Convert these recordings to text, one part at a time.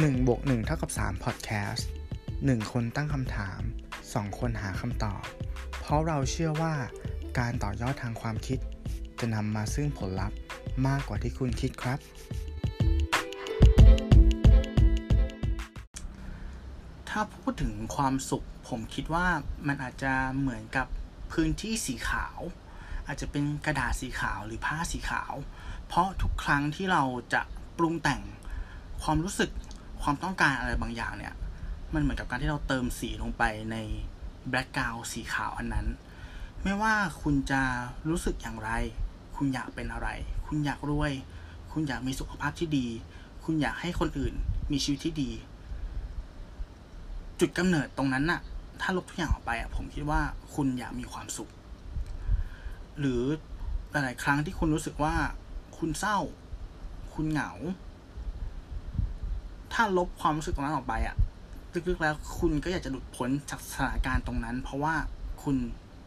1บวก1เท่ากับ3 Podcast 1 คนตั้งคำถาม 2 คนหาคำตอบ เพราะเราเชื่อว่าการต่อยอดทางความคิด จะนำมาซึ่งผลลัพธ์มากกว่าที่คุณคิดครับ ถ้าพูดถึงความสุข ผมคิดว่ามันอาจจะเหมือนกับพื้นที่สีขาว อาจจะเป็นกระดาษสีขาวหรือผ้าสีขาว เพราะทุกครั้งที่เราจะปรุงแต่งความรู้สึก ความต้องการอะไรบางอย่างเนี่ย มันเหมือนกับการที่เราเติมสีลงไปในแบล็กกราวสีขาวอันนั้น ไม่ว่าคุณจะรู้สึกอย่างไร คุณอยากเป็นอะไร คุณอยากรวย คุณอยากมีสุขภาพที่ดี คุณอยากให้คนอื่นมีชีวิตที่ดี จุดกำเนิดตรงนั้นน่ะ ถ้าลบทุกอย่างออกไปอะผมคิดว่าคุณอยากมีความสุข หรือหลายๆครั้งที่คุณรู้สึกว่า คุณเศร้า คุณเหงา ถ้าลบความรู้สึกตรงนั้นออกไปอะลึกๆแล้วคุณก็อยากจะหลุดพ้นจากสถานการณ์ตรงนั้น เพราะว่าคุณ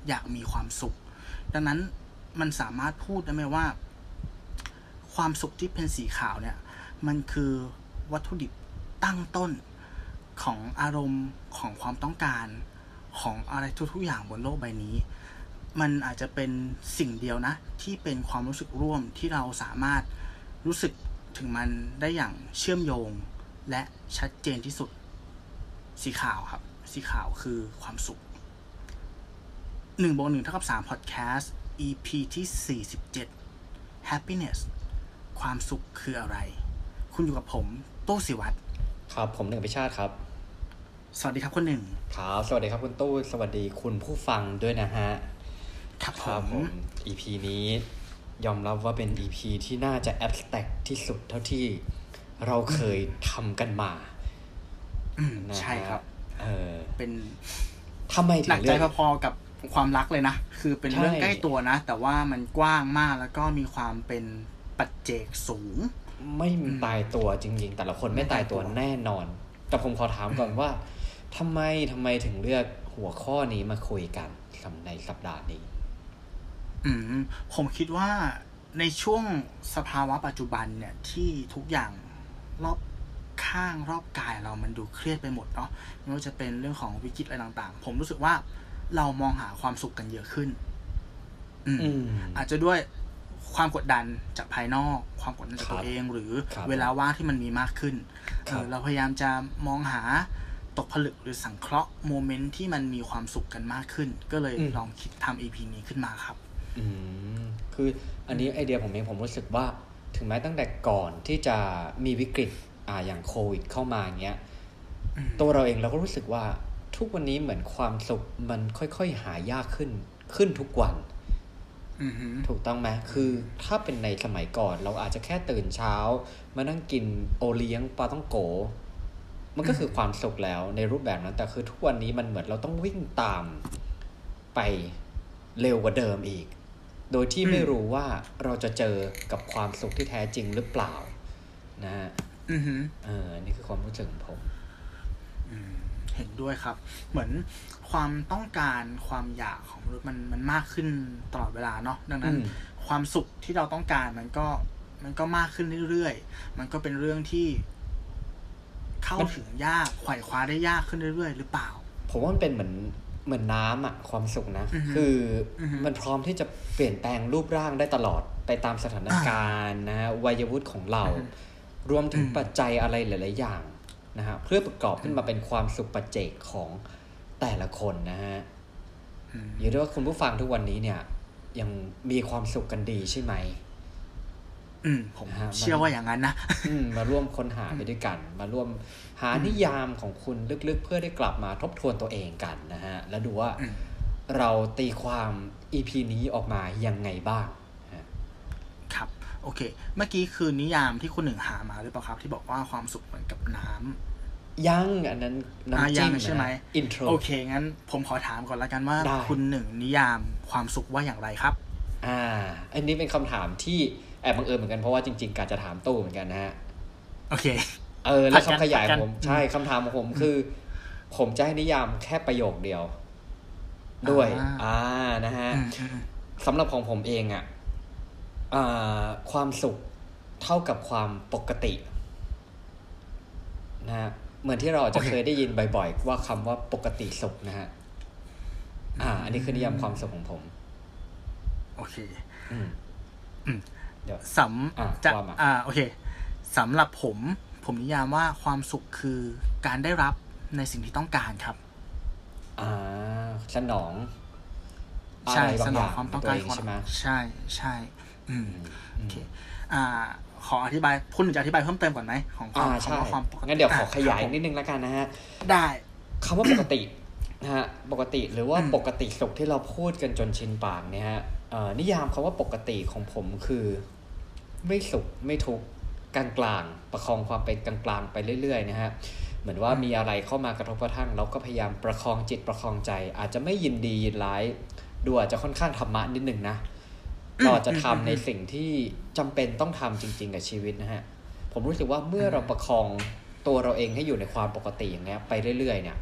อยากมีความสุข ดังนั้นมันสามารถพูดได้ไหมว่า ความสุขที่เป็นสีขาวเนี่ย มันคือวัตถุดิบตั้งต้นของอารมณ์ของความต้องการของอะไรทุกๆอย่างบนโลกใบนี้ มันอาจจะเป็นสิ่งเดียวนะ ที่เป็นความรู้สึกร่วมที่เราสามารถรู้สึกถึงมันได้อย่างเชื่อมโยง และชัดเจนที่สุด สีขาวครับ สีขาวคือความสุขหนึ่งบวกหนึ่งเท่ากับสามพอดแคสต์ EP ที่สี่สิบเจ็ด happiness ความสุขคืออะไร คุณอยู่กับผมโต้สิวัตรครับผมหนึ่งพิชาติครับ สวัสดีครับคุณหนึ่งครับสวัสดีครับคุณตู้สวัสดีคุณผู้ฟังด้วยนะฮะครับผครับมผม EP นี้ยอมรับว่าเป็น EP ที่น่าจะ abstract ที่สุดเท่าที่ เราเคยทำกันมาอืมนะฮะใช่ครับ เออเป็นทำไมถึหนังกเลืใจอกพอๆกับความรักเลยนะ คือเป็นเรื่องใช่ใกล้ตัวนะ แต่ว่ามันกว้างมากแล้วก็มีความเป็นปัจเจกสูง ไม่ตายตัวจริง ๆ แต่ละคนไม่ตายตัวแน่นอน แต่ผมขอถามก่อนว่าทำไมทำไมถึงเลือกหัวข้อนี้มาคุยกันในสัปดาห์นี้ อืมผมคิดว่าในช่วงสภาวะปัจจุบันเนี่ยที่ทุกอย่าง รอบข้างรอบกายเรามันดูเครียดไปหมดเนาะไม่ว่าจะเป็นเรื่องของวิกฤตอะไรต่าง ๆ ผมรู้สึกว่าเรามองหาความสุขกันเยอะขึ้น อืมอืมอาจจะด้วยความกดดันจากภายนอก ความกดดันจากครับตัวเอง หรือครับเวลาว่างที่มันมีมากขึ้นคเอรับอเราพยายามจะมองหาตกผลึกหรือสังเคราะห์โมเมนต์ที่มันมีความสุขกันมากขึ้น ก็เลยลองคิดทำ EP นี้ขึ้นมาครับ อืมคืออันนี้ไอเดียผมเองผมรู้สึกว่า ถึงแม้ตั้งแต่ก่อนที่จะมีวิกฤตอ่าอย่างโควิดเข้ามาอย่างเงี้ยอืมตัวเราเองเราก็รู้สึกว่าทุกวันนี้เหมือนความสุขมันค่อยๆหายากขึ้นขึ้นทุกวันอือหือถูกต้องไหมคือถ้าเป็นในสมัยก่อน เราอาจจะแค่ตื่นเช้า มานั่งกินโอเลี้ยงปลาต้องโก มันก็คือความสุขแล้วในรูปแบบนั้น แต่คือทุกวันนี้มันเหมือนเราต้องวิ่งตามไปเร็วกว่าเดิมอีก โดยที่ไม่รู้ว่าเราจะเจอกับความสุขที่แท้จริงหรือเปล่า นะฮะอือหือเออ นี่คือความรู้สึกของผมอืมเห็นด้วยครับ เหมือนความต้องการความอยากของมนุษย์มันมันมากขึ้นตลอดเวลาเนาะดังนั้นอืมความสุขที่เราต้องการมันก็มันก็มากขึ้นเรื่อยๆ มันก็เป็นเรื่องที่เข้าถึงยากไขว่คว้าได้ยากขึ้นเรื่อยๆ หรือเปล่า ผมว่ามันเป็นเหมือน เหมือนน้ำอะความสุขนะอือฮึคือออฮึมันพร้อมที่จะเปลี่ยนแปลงรูปร่างได้ตลอดไปตามสถานการณ์นะฮะวัยวุฒิของเราอือฮึรวมถึงอืมปัจจัยอะไรหลาย ๆ อย่างนะฮะเพื่อประกอบขึ้นมาเป็นความสุขปัจเจกของแต่ละคนนะฮะอืมอยู่ด้วยว่าคุณผู้ฟังทุกวันนี้เนี่ย ยังมีความสุขกันดีใช่ไหมอืมผมฮะมันเชื่อว่าอย่างนั้นนะอืมมาร่วมค้นหาไปด้วยกัน มาร่วม หานิยามของคุณลึกๆ เพื่อได้กลับมาทบทวนตัวเองกันนะฮะ แล้วดูว่าอืมเราตีความ EP นี้ออกมายังไงบ้างฮะครับ โอเค เมื่อกี้คือนิยามที่คุณหนึ่งหามาหรือเปล่าครับ ที่บอกว่าความสุขเหมือนกับน้ำยังอันนั้นอ่าน้ำยัจิ้งมใช่ไหมอินโทรโอเค งั้นผมขอถามก่อนละกันว่าได้คุณหนึ่งนิยามความสุขว่าอย่างไรครับ อ่า อันนี้เป็นคำถามที่แอบบังเอิญเหมือนกันเพราะว่าจริง ๆ กาจะถามตู้เหมือนกันนะฮะ โอเค เออแล้วผัดกันคำขยายผัดกันผมใช่คำถามของผมคือ ผมจะให้นิยามแค่ประโยคเดียว ด้วย อ่าอ่านะฮะอืมอืมอืมสำหรับของผมเองอะ่ะอ่าความสุขเท่ากับความปกติ นะฮะเหมือนที่เราอาจจะโอเคเคยได้ยินบ่อยๆว่าคำว่าปกติสุขนะฮะอ่า อันนี้คือนิยามความสุขของผม โอเคอืมอืมเดี๋ยวสอะำจะว่ามาอ่าโอเคสำหรับผม ผมนิยามว่าความสุขคือการได้รับในสิ่งที่ต้องการครับ อ่าสนองใช่อะไรบาสงนอองย่างความต้องในการตัวเองของใช่ไหมใช่ใช่อืมอืมโอเคอ่า ขออธิบายคุณหนึ่งจะอธิบายเพิ่มเติมก่อนไหมของควาอ่ามใช่คำว่าความปกติงั้นเดี๋ยวขอขยายะครับผมนิดนึงแล้วกันนะฮะ ได้คำว่าปกตินะฮะปกติหรือว่าอืมปกติสุขที่เราพูดกันจนชินปากเนี่ยฮะเอ่อนิยามคำว่าปกติของผมคือ ไม่สุขไม่ทุกข์ กลางๆ ประคองความเป็นกลางๆ ไปเรื่อยๆนะฮะเหมือนว่ามีอะไรเข้ามากระทบกระทั่ง เราก็พยายามประคองจิตประคองใจ อาจจะไม่ยินดียินร้ายดูอาจจะค่อนข้างธรรมะนิดหนึ่งนะเราอจะทำในสิ่งที่จำเป็นต้องทำจริง ๆ กับชีวิตนะฮะผมรู้สึกว่าเมื่อเราประคองตัวเราเองให้อยู่ในความปกติอย่างเงี้ยไปเรื่อย ๆ เนี่ย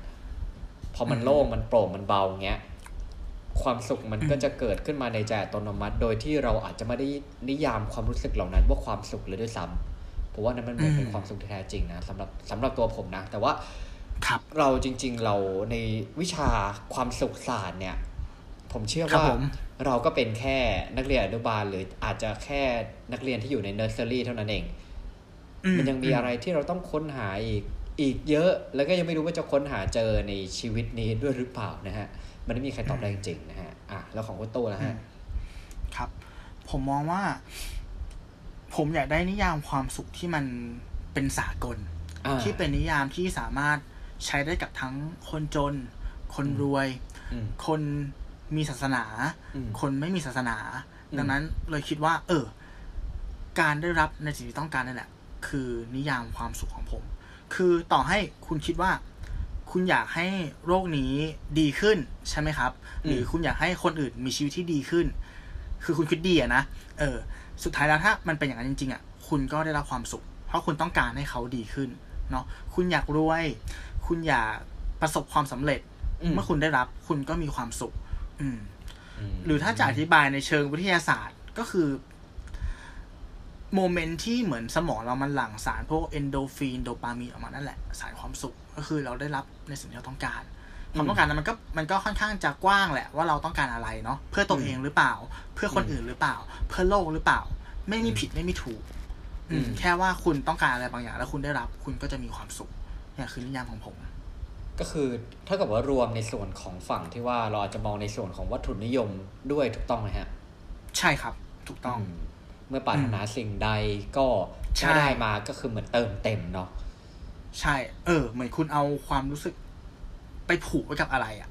พอมันโล่งมันโปร่งมันเบาเงี้ยความสุขมันก็จะเกิดขึ้นมาในใจอัตโนมัติ โดยที่เราอาจจะไม่ได้นิยามความรู้สึกเหล่านั้นว่าความสุขเลยด้วยซ้ำ เพราะว่านั้นมันเหมือนเป็นอืมความสุขที่แท้จริงนะสำหรับสำหรับตัวผมนะ แต่ว่าครับเราจริง ๆ เราในวิชาความสุขศาสตร์เนี่ย ผมเชื่อครับว่าผมเราก็เป็นแค่นักเรียนอนุบาลหรืออาจจะแค่นักเรียนที่อยู่ในเนอร์เซอรี่เท่านั้นเอง มันยังมีอะไรที่เราต้องค้นหาอีกอีกเยอะ แล้วก็ยังไม่รู้ว่าจะค้นหาเจอในชีวิตนี้ด้วยหรือเปล่านะฮะ มันไม่มีใครตอบได้จริงๆนะฮะอะแล้วของคุณตู้นะฮะ ครับ ผมมองว่า ผมอยากได้นิยามความสุขที่มันเป็นสากลอ่าที่เป็นนิยามที่สามารถใช้ได้กับทั้งคนจน คนรวยอืมคนมีศาสนาอืมคนไม่มีศาสนาอืมดังนั้นเลยคิดว่า เออ การได้รับในสิ่งที่ต้องการนั่นแหละ คือนิยามความสุขของผม คือต่อให้คุณคิดว่า คุณอยากให้โรคนี้ดีขึ้นใช่ไหมครับ หรือคุณอยากให้คนอื่นมีชีวิตที่ดีขึ้น คือคุณคิดดีอะนะ เออ สุดท้ายแล้วถ้ามันเป็นอย่างนั้นจริงๆอะคุณก็ได้รับความสุข เพราะคุณต้องการให้เขาดีขึ้นเนาะคุณอยากรวย คุณอยากประสบความสำเร็จอืมเมื่อคุณได้รับคุณก็มีความสุข อืมมหรือถ้าจะอธิบายในเชิงวิทยาศาสตร์ก็คือ moment ที่เหมือนสมองเรามันหลั่งสารพวกเอ็นดอร์ฟินโดปามีนออกมานั่นแหละ สารความสุข ก็คือเราได้รับในสิ่งที่เราต้องการ ความต้องการนั้นมันก็มันก็ค่อนข้างจะกว้างแหละว่าเราต้องการอะไรเนาะเพื่อตัวเองหรือเปล่า เพื่อคนอื่นหรือเปล่า เพื่อโลกหรือเปล่า ไม่มีผิดไม่มีถูก อืม แค่ว่าคุณต้องการอะไรบางอย่าง แล้วคุณได้รับ คุณก็จะมีความสุขเนี่ยคือนิยามของผม ก็คือเท่ากับว่ารวมในส่วนของฝั่งที่ว่าเราอาจจะมองในส่วนของวัตถุนิยมด้วยถูกต้องไหมฮะ ใช่ครับ ถูกต้องมเมื่อปรารถนาสิ่งใดก็ใช่ถ้าได้มาก็คือเหมือนเติมเต็มเนาะใช่ เออ เหมือนคุณเอาความรู้สึก ไปผูกไว้กับอะไรอะ่ะ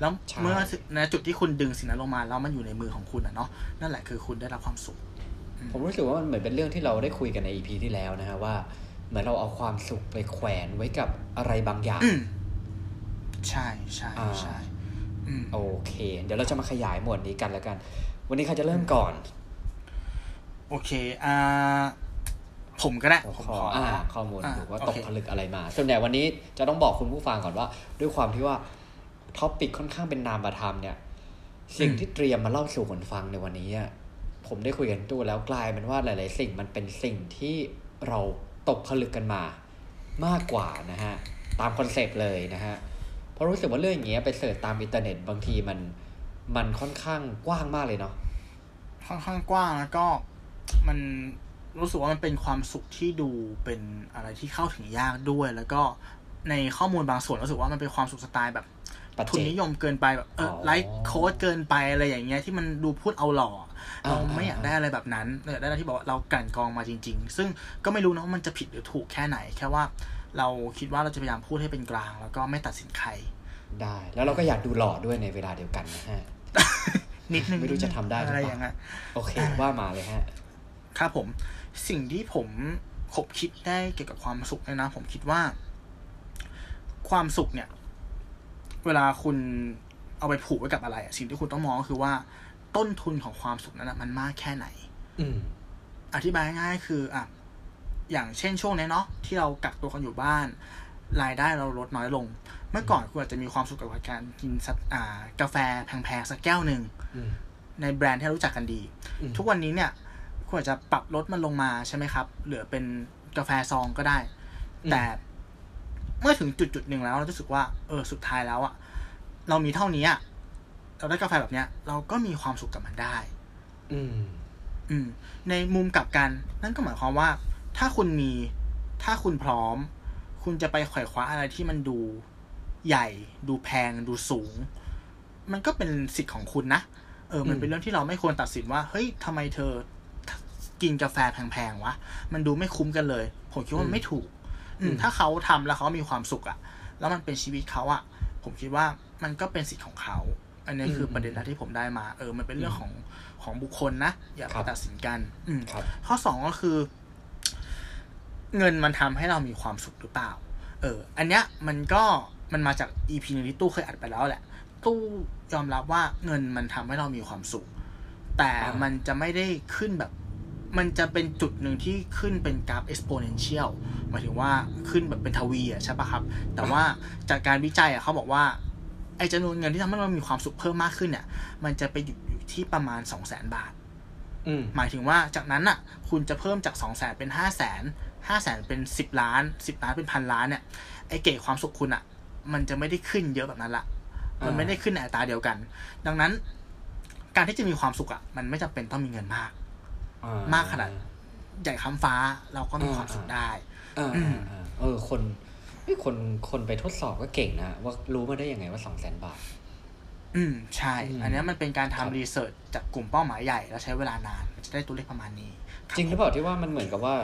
แล้วเมื่อในจุดที่คุณดึงสิ่งนั้นลงมาแล้วมันอยู่ในมือของคุณอะเนาะนั่นแหละคือคุณได้รับความสุข ผมรู้สึกว่ามันเหมือนเป็นเรื่องที่เราได้คุยกันในอีพีที่แล้วนะฮะว่าเหมือนเราเอาความสุขไปแขวนไว้กับอะไรบางอย่างอืมใช่ใช่อ่าใช่อืมโอเค เดี๋ยวเราจะมาขยายหมวดนี้กันแล้วกัน วันนี้ใครจะเริ่มก่อน โอเค อ่า ผมก็ได้หัวข้อผมขออ่าอ่าข้อมูลอ่าดูว่าโอเคตกผลึกอะไรมา ส่วนใหญ่วันนี้จะต้องบอกคุณผู้ฟังก่อนว่า ด้วยความที่ว่า topic ค่อนข้างเป็นนามธรรมเนี่ย สิ่งที่เตรียมมาเล่าสู่คนฟังในวันนี้อะผมได้คุยกันตู้แล้วกลายเป็นว่าหลาย ๆ สิ่งมันเป็นสิ่งที่เราตกผลึกกันมามากกว่านะฮะ ตาม concept เลยนะฮะ เพราะรู้สึกว่าเรื่องอย่างเงี้ยไป search ตามอินเทอร์เน็ตบางทีมันมันค่อนข้างกว้างมากเลยเนาะค่อนข้างกว้างแล้วก็มัน รู้สึกว่ามันเป็นความสุขที่ดูเป็นอะไรที่เข้าถึงยากด้วย แล้วก็ในข้อมูลบางส่วนรู้สึกว่ามันเป็นความสุขสไตล์แบบปัจทุนเจกนิยมเกินไปแบบเอออ๋อไลฟ์โค้ดเกินไปอะไรอย่างเงี้ยที่มันดูพูดเอาหล่อเราอ่าไม่อยากได้อะไรแบบนั้นเราอยากได้อะไรที่บอกว่าเรากลั่นกรองมาจริง ๆ ซึ่งก็ไม่รู้นะว่ามันจะผิดหรือถูกแค่ไหน แค่ว่าเราคิดว่าเราจะพยายามพูดให้เป็นกลาง แล้วก็ไม่ตัดสินใครได้ แล้วเราก็อยากดูหล่อด้วยในเวลาเดียวกันนะฮะนิดนึงไม่รู้จะทำได้หรืออะไรเปล่าอย่างเงี้ยโอเคว่ามาเลยฮะครับผม สิ่งที่ผมคบคิดได้เกี่ยวกับความสุขเนี่ยนะ ผมคิดว่า ความสุขเนี่ย เวลาคุณเอาไปผูกไว้กับอะไรอะสิ่งที่คุณต้องมองก็คือว่า ต้นทุนของความสุขนั้นนะมันมากแค่ไหน อืมอธิบายง่ายๆคืออะอย่างเช่นช่วงนี้เนาะที่เรากักตัวกันอยู่บ้าน รายได้เราลดน้อยลง เมื่อก่อนคุณอาจจะมีความสุขกับการกินสักอ่ากาแฟแพงๆสักแก้วหนึ่งอืมในแบรนด์ที่เรารู้จักกันดีอืมทุกวันนี้เนี่ย คุณอาจจะปรับลดมันลงมาใช่ไหมครับ เหลือเป็นกาแฟซองก็ได้ แต่เมื่อถึงจุดจุดหนึ่งแล้วเราจะรู้สึกว่า เออ สุดท้ายแล้วอะเรามีเท่านี้อะเราได้กาแฟแบบเนี้ย เราก็มีความสุขกับมันได้ อืม อืม ในมุมกลับกัน นั่นก็หมายความว่า ถ้าคุณมี ถ้าคุณพร้อม คุณจะไปไขว่คว้าอะไรที่มันดูใหญ่ ดูแพง ดูสูง มันก็เป็นสิทธิ์ของคุณนะ เออ มันเป็นเรื่องที่เราไม่ควรตัดสินว่า เฮ้ยทำไมเธอ กินกาแฟแพงๆวะ มันดูไม่คุ้มกันเลย ผมคิดว่ามันไม่ถูกอืมถ้าเขาทำแล้วเขามีความสุขอะแล้วมันเป็นชีวิตเขาอะผมคิดว่ามันก็เป็นสิทธิ์ของเขา อันนี้คือประเด็นแรกที่ผมได้มา เออ มันเป็นเรื่องของของบุคคลนะ อย่าครัไปบตัดสินกัน อืมครับข้อสองก็คือ เงินมันทำให้เรามีความสุขหรือเปล่า เออ อันเนี้ยมันก็มันมาจากอีพีนึงที่ตู้เคยอัดไปแล้วแหละ ตู้ยอมรับว่าเงินมันทำให้เรามีความสุข แต่อ่ามัมันจะไม่ได้ขึ้นแบบ มันจะเป็นจุดหนึ่งที่ขึ้นเป็นกราฟ exponential หมายถึงว่าขึ้นแบบเป็นทวีอะใช่ปะครับ แต่ว่าจากการวิจัยอะเขาบอกว่าไอ้จำนวนเงินที่ทำให้เรามีความสุขเพิ่มมากขึ้นเนี่ย มันจะไปหยุดอยู่ที่ประมาณ2 0 0 0 0 0บาทอืมหมายถึงว่าจากนั้นอะ คุณจะเพิ่มจากสองแสนเป็นห้าแสนห้าแสนเป็นสิบล้านสิบล้านเป็นพันล้านเนี่ยไอเกรดความสุขคุณอะ มันจะไม่ได้ขึ้นเยอะแบบนั้นละมันไม่ได้ขึ้นในอัตราเดียวกัน ดังนั้น การที่จะมีความสุขอะมันไม่จำเป็นต้องมีเงินมากอ่ มากขนาดใหญ่ค้ำฟ้าเราก็มีความสุขได้อ่าอืมอ่าอ่าเออคนเฮ้ยคนคนไปทดสอบก็เก่งนะ ว่ารู้มาได้ยังไงว่าสองแสนบาท อืม ใช่อืมอันเนี้ยมันเป็นการครับทำรีเสิร์ชจากกลุ่มเป้าหมายใหญ่ แล้วใช้เวลานานมันจะได้ตัวเลขประมาณนี้คบจริงหรือเปล่าที่ว่ามันเหมือนกับว่า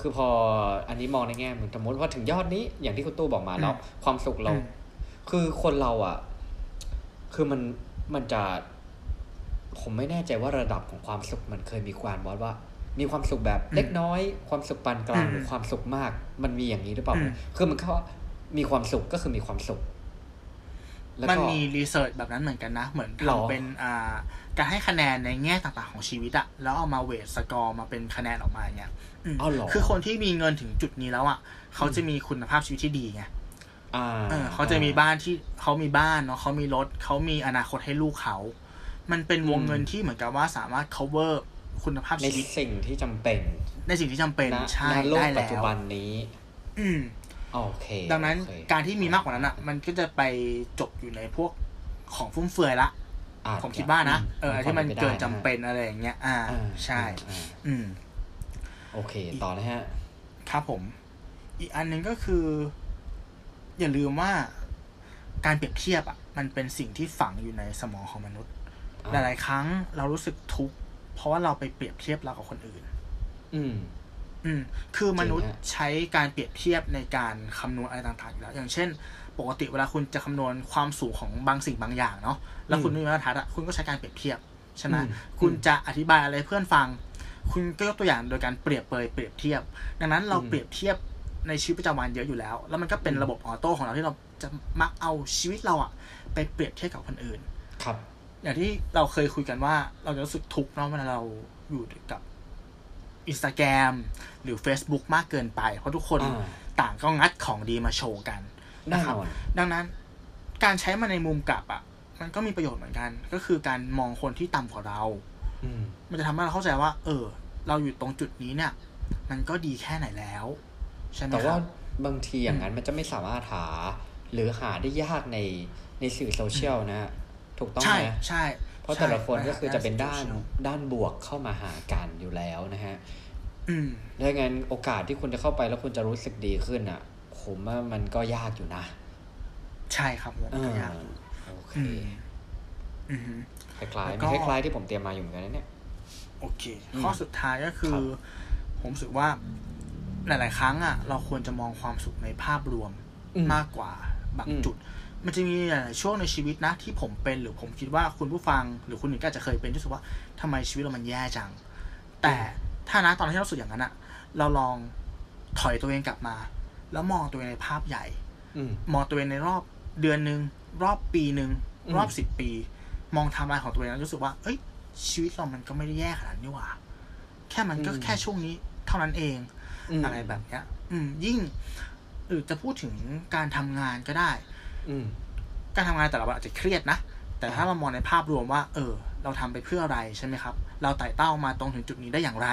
คือพออันนี้มองในแง่มุมสมมติว่าถึงยอดนี้อย่างที่คุณตู้บอกมาแล้วความสุขเราอืมคือคนเราอะ คือมันมันจะ ผมไม่แน่ใจว่าระดับของความสุขมันเคยมีความวัดว่า มีความสุขแบบเล็กน้อย ความสุขปานกลางหรือความสุขมาก มันมีอย่างนี้หรือเปล่าคือมันก็มีความสุขก็คือมีความสุขแล้วมันก็มีรีเสิร์ชแบบนั้นเหมือนกันนะ เหมือนหรอทำเป็นอ่าการให้คะแนนในแง่ต่างๆของชีวิตอะแล้วเอามาเวทสกอร์มาเป็นคะแนนออกมาอย่างเงี้ยอืมอ๋อเหรอคือคนที่มีเงินถึงจุดนี้แล้วอะเขาจะมีคุณภาพชีวิตที่ดีไงอ่าเออเขาจะมีบ้านที่เขามีบ้านเนาะเขามีรถเขามีอนาคตให้ลูกเขา มันเป็นวงอืมเงินที่เหมือนกับว่าสามารถ cover คุณภาพในชีวิตสิ่งที่จำเป็น ในสิ่งที่จำเป็นณใช่ณโลกได้ปัจแล้จุวบันนี้ อืมโอเค ดังนั้นโอเคการที่มีมากกว่านั้นอะ มันก็จะไปจบอยู่ในพวกของฟุ่มเฟือยละอาจผมจะคิดว่านะเออควาที่มันป็ไเกินจำได้ะเป็นอะไรอย่างเงี้ย อ่าอ่าใช่อ่าอืม โอเค ต่อเลยฮะ ครับผม อีกอันหนึ่งก็คือ อย่าลืมว่าการเปรียบเทียบอะ มันเป็นสิ่งที่ฝังอยู่ในสมองของมนุษย์ หอ่าลาย ๆ ครั้งเรารู้สึกทุกข์เพราะว่าเราไปเปรียบเทียบเรากับคนอื่น อืม อืม คือมนุษย์จริงฮะใช้การเปรียบเทียบในการคำนวณอะไรต่างๆอยู่แล้ว อย่างเช่น ปกติเวลาคุณจะคำนวณความสูงของบางสิ่งบางอย่างเนาะ แล้วคุณไม่มีมาตรฐานอะคุณก็ใช้การเปรียบเทียบใช่ไหมอืมคุณจะอธิบายอะไรให้เพื่อนฟัง คุณก็ยกตัวอย่างโดยการเปรียบเปรยเปรียบเทียบ ดังนั้นเราอืมเปรียบเทียบในชีวิตประจำวันเยอะอยู่แล้ว แล้วมันก็เป็นอืมระบบออโต้ของเราที่เราจะมักเอาชีวิตเราอะไปเปรียบเทียบกับคนอื่น ครับ อย่างที่เราเคยคุยกันว่า เราจะรู้สึกทุกข์เนาะเวลาเราอยู่กับอินสตาแกรมหรือ Facebook มากเกินไป เพราะทุกคนอ่าต่างก็งัดของดีมาโชว์กันแน่นะครับนอนดังนั้นการใช้มันในมุมกลับอะ มันก็มีประโยชน์เหมือนกัน ก็คือการมองคนที่ต่ำกว่าเราอืมมันจะทำให้เราเข้าใจว่า เออ เราอยู่ตรงจุดนี้เนี่ย มันก็ดีแค่ไหนแล้วใช่ไหมแต่คว่ารับบางทีอย่างนั้นมันจะไม่สามารถหา หรือหาได้ยากในในสื่อโซเชียลนะ ถูกต้องใช่ไหมใช่ เพราะแต่ละคนใช่ก็คือจะเป็นด้าน social ด้านบวกเข้ามาหากันอยู่แล้วนะฮะอืมดังนั้นโอกาสที่คุณจะเข้าไปแล้วคุณจะรู้สึกดีขึ้นอะ ผมว่ามันก็ยากอยู่นะ ใช่ครับผมก็ยากอ่าโอเคอืมอือฮึคล้ายแล้วๆก็มีคล้ายๆที่ผมเตรียมมาอยู่เหมือนกันนะเนี่ย โอเคอืมข้อสุดท้ายก็คือครับผมรู้สึกว่าหลาย ๆ ครั้งอะ เราควรจะมองความสุขในภาพรวมอืมมากกว่าบางอืมจุด มันจะมีหลายๆช่วงในชีวิตนะที่ผมเป็นหรือผมคิดว่าคุณผู้ฟัง หรือคุณหนึ่งก็อาจจะเคยเป็นที่รู้สึกว่าทำไมชีวิตเรามันแย่จัง แต่ถ้านะตอนที่เรารู้สึกอย่างนั้นอะเราลองถอยตัวเองกลับมา แล้วมองตัวเองในภาพใหญ่อืมมองตัวเองในรอบเดือนหนึ่งรอบปีหนึ่งอืมรอบสิบปี มองไทม์ไลน์ของตัวเองแล้วรู้สึกว่า เอ้ย ชีวิตเรามันก็ไม่ได้แย่ขนาดนี้หว่า แค่มันก็แค่ช่วงนี้เท่านั้นเองมอะไรแบบเนี้ย อืมยิ่งหรือจะพูดถึงการทำงานก็ได้อืม การทำงานแต่ละวันอาจจะเครียดนะ แต่ถ้าเรามองในภาพรวมว่า เออ เราทำไปเพื่ออะไรใช่ไหมครับ เราไต่เต้ามาตรงถึงจุดนี้ได้อย่างไร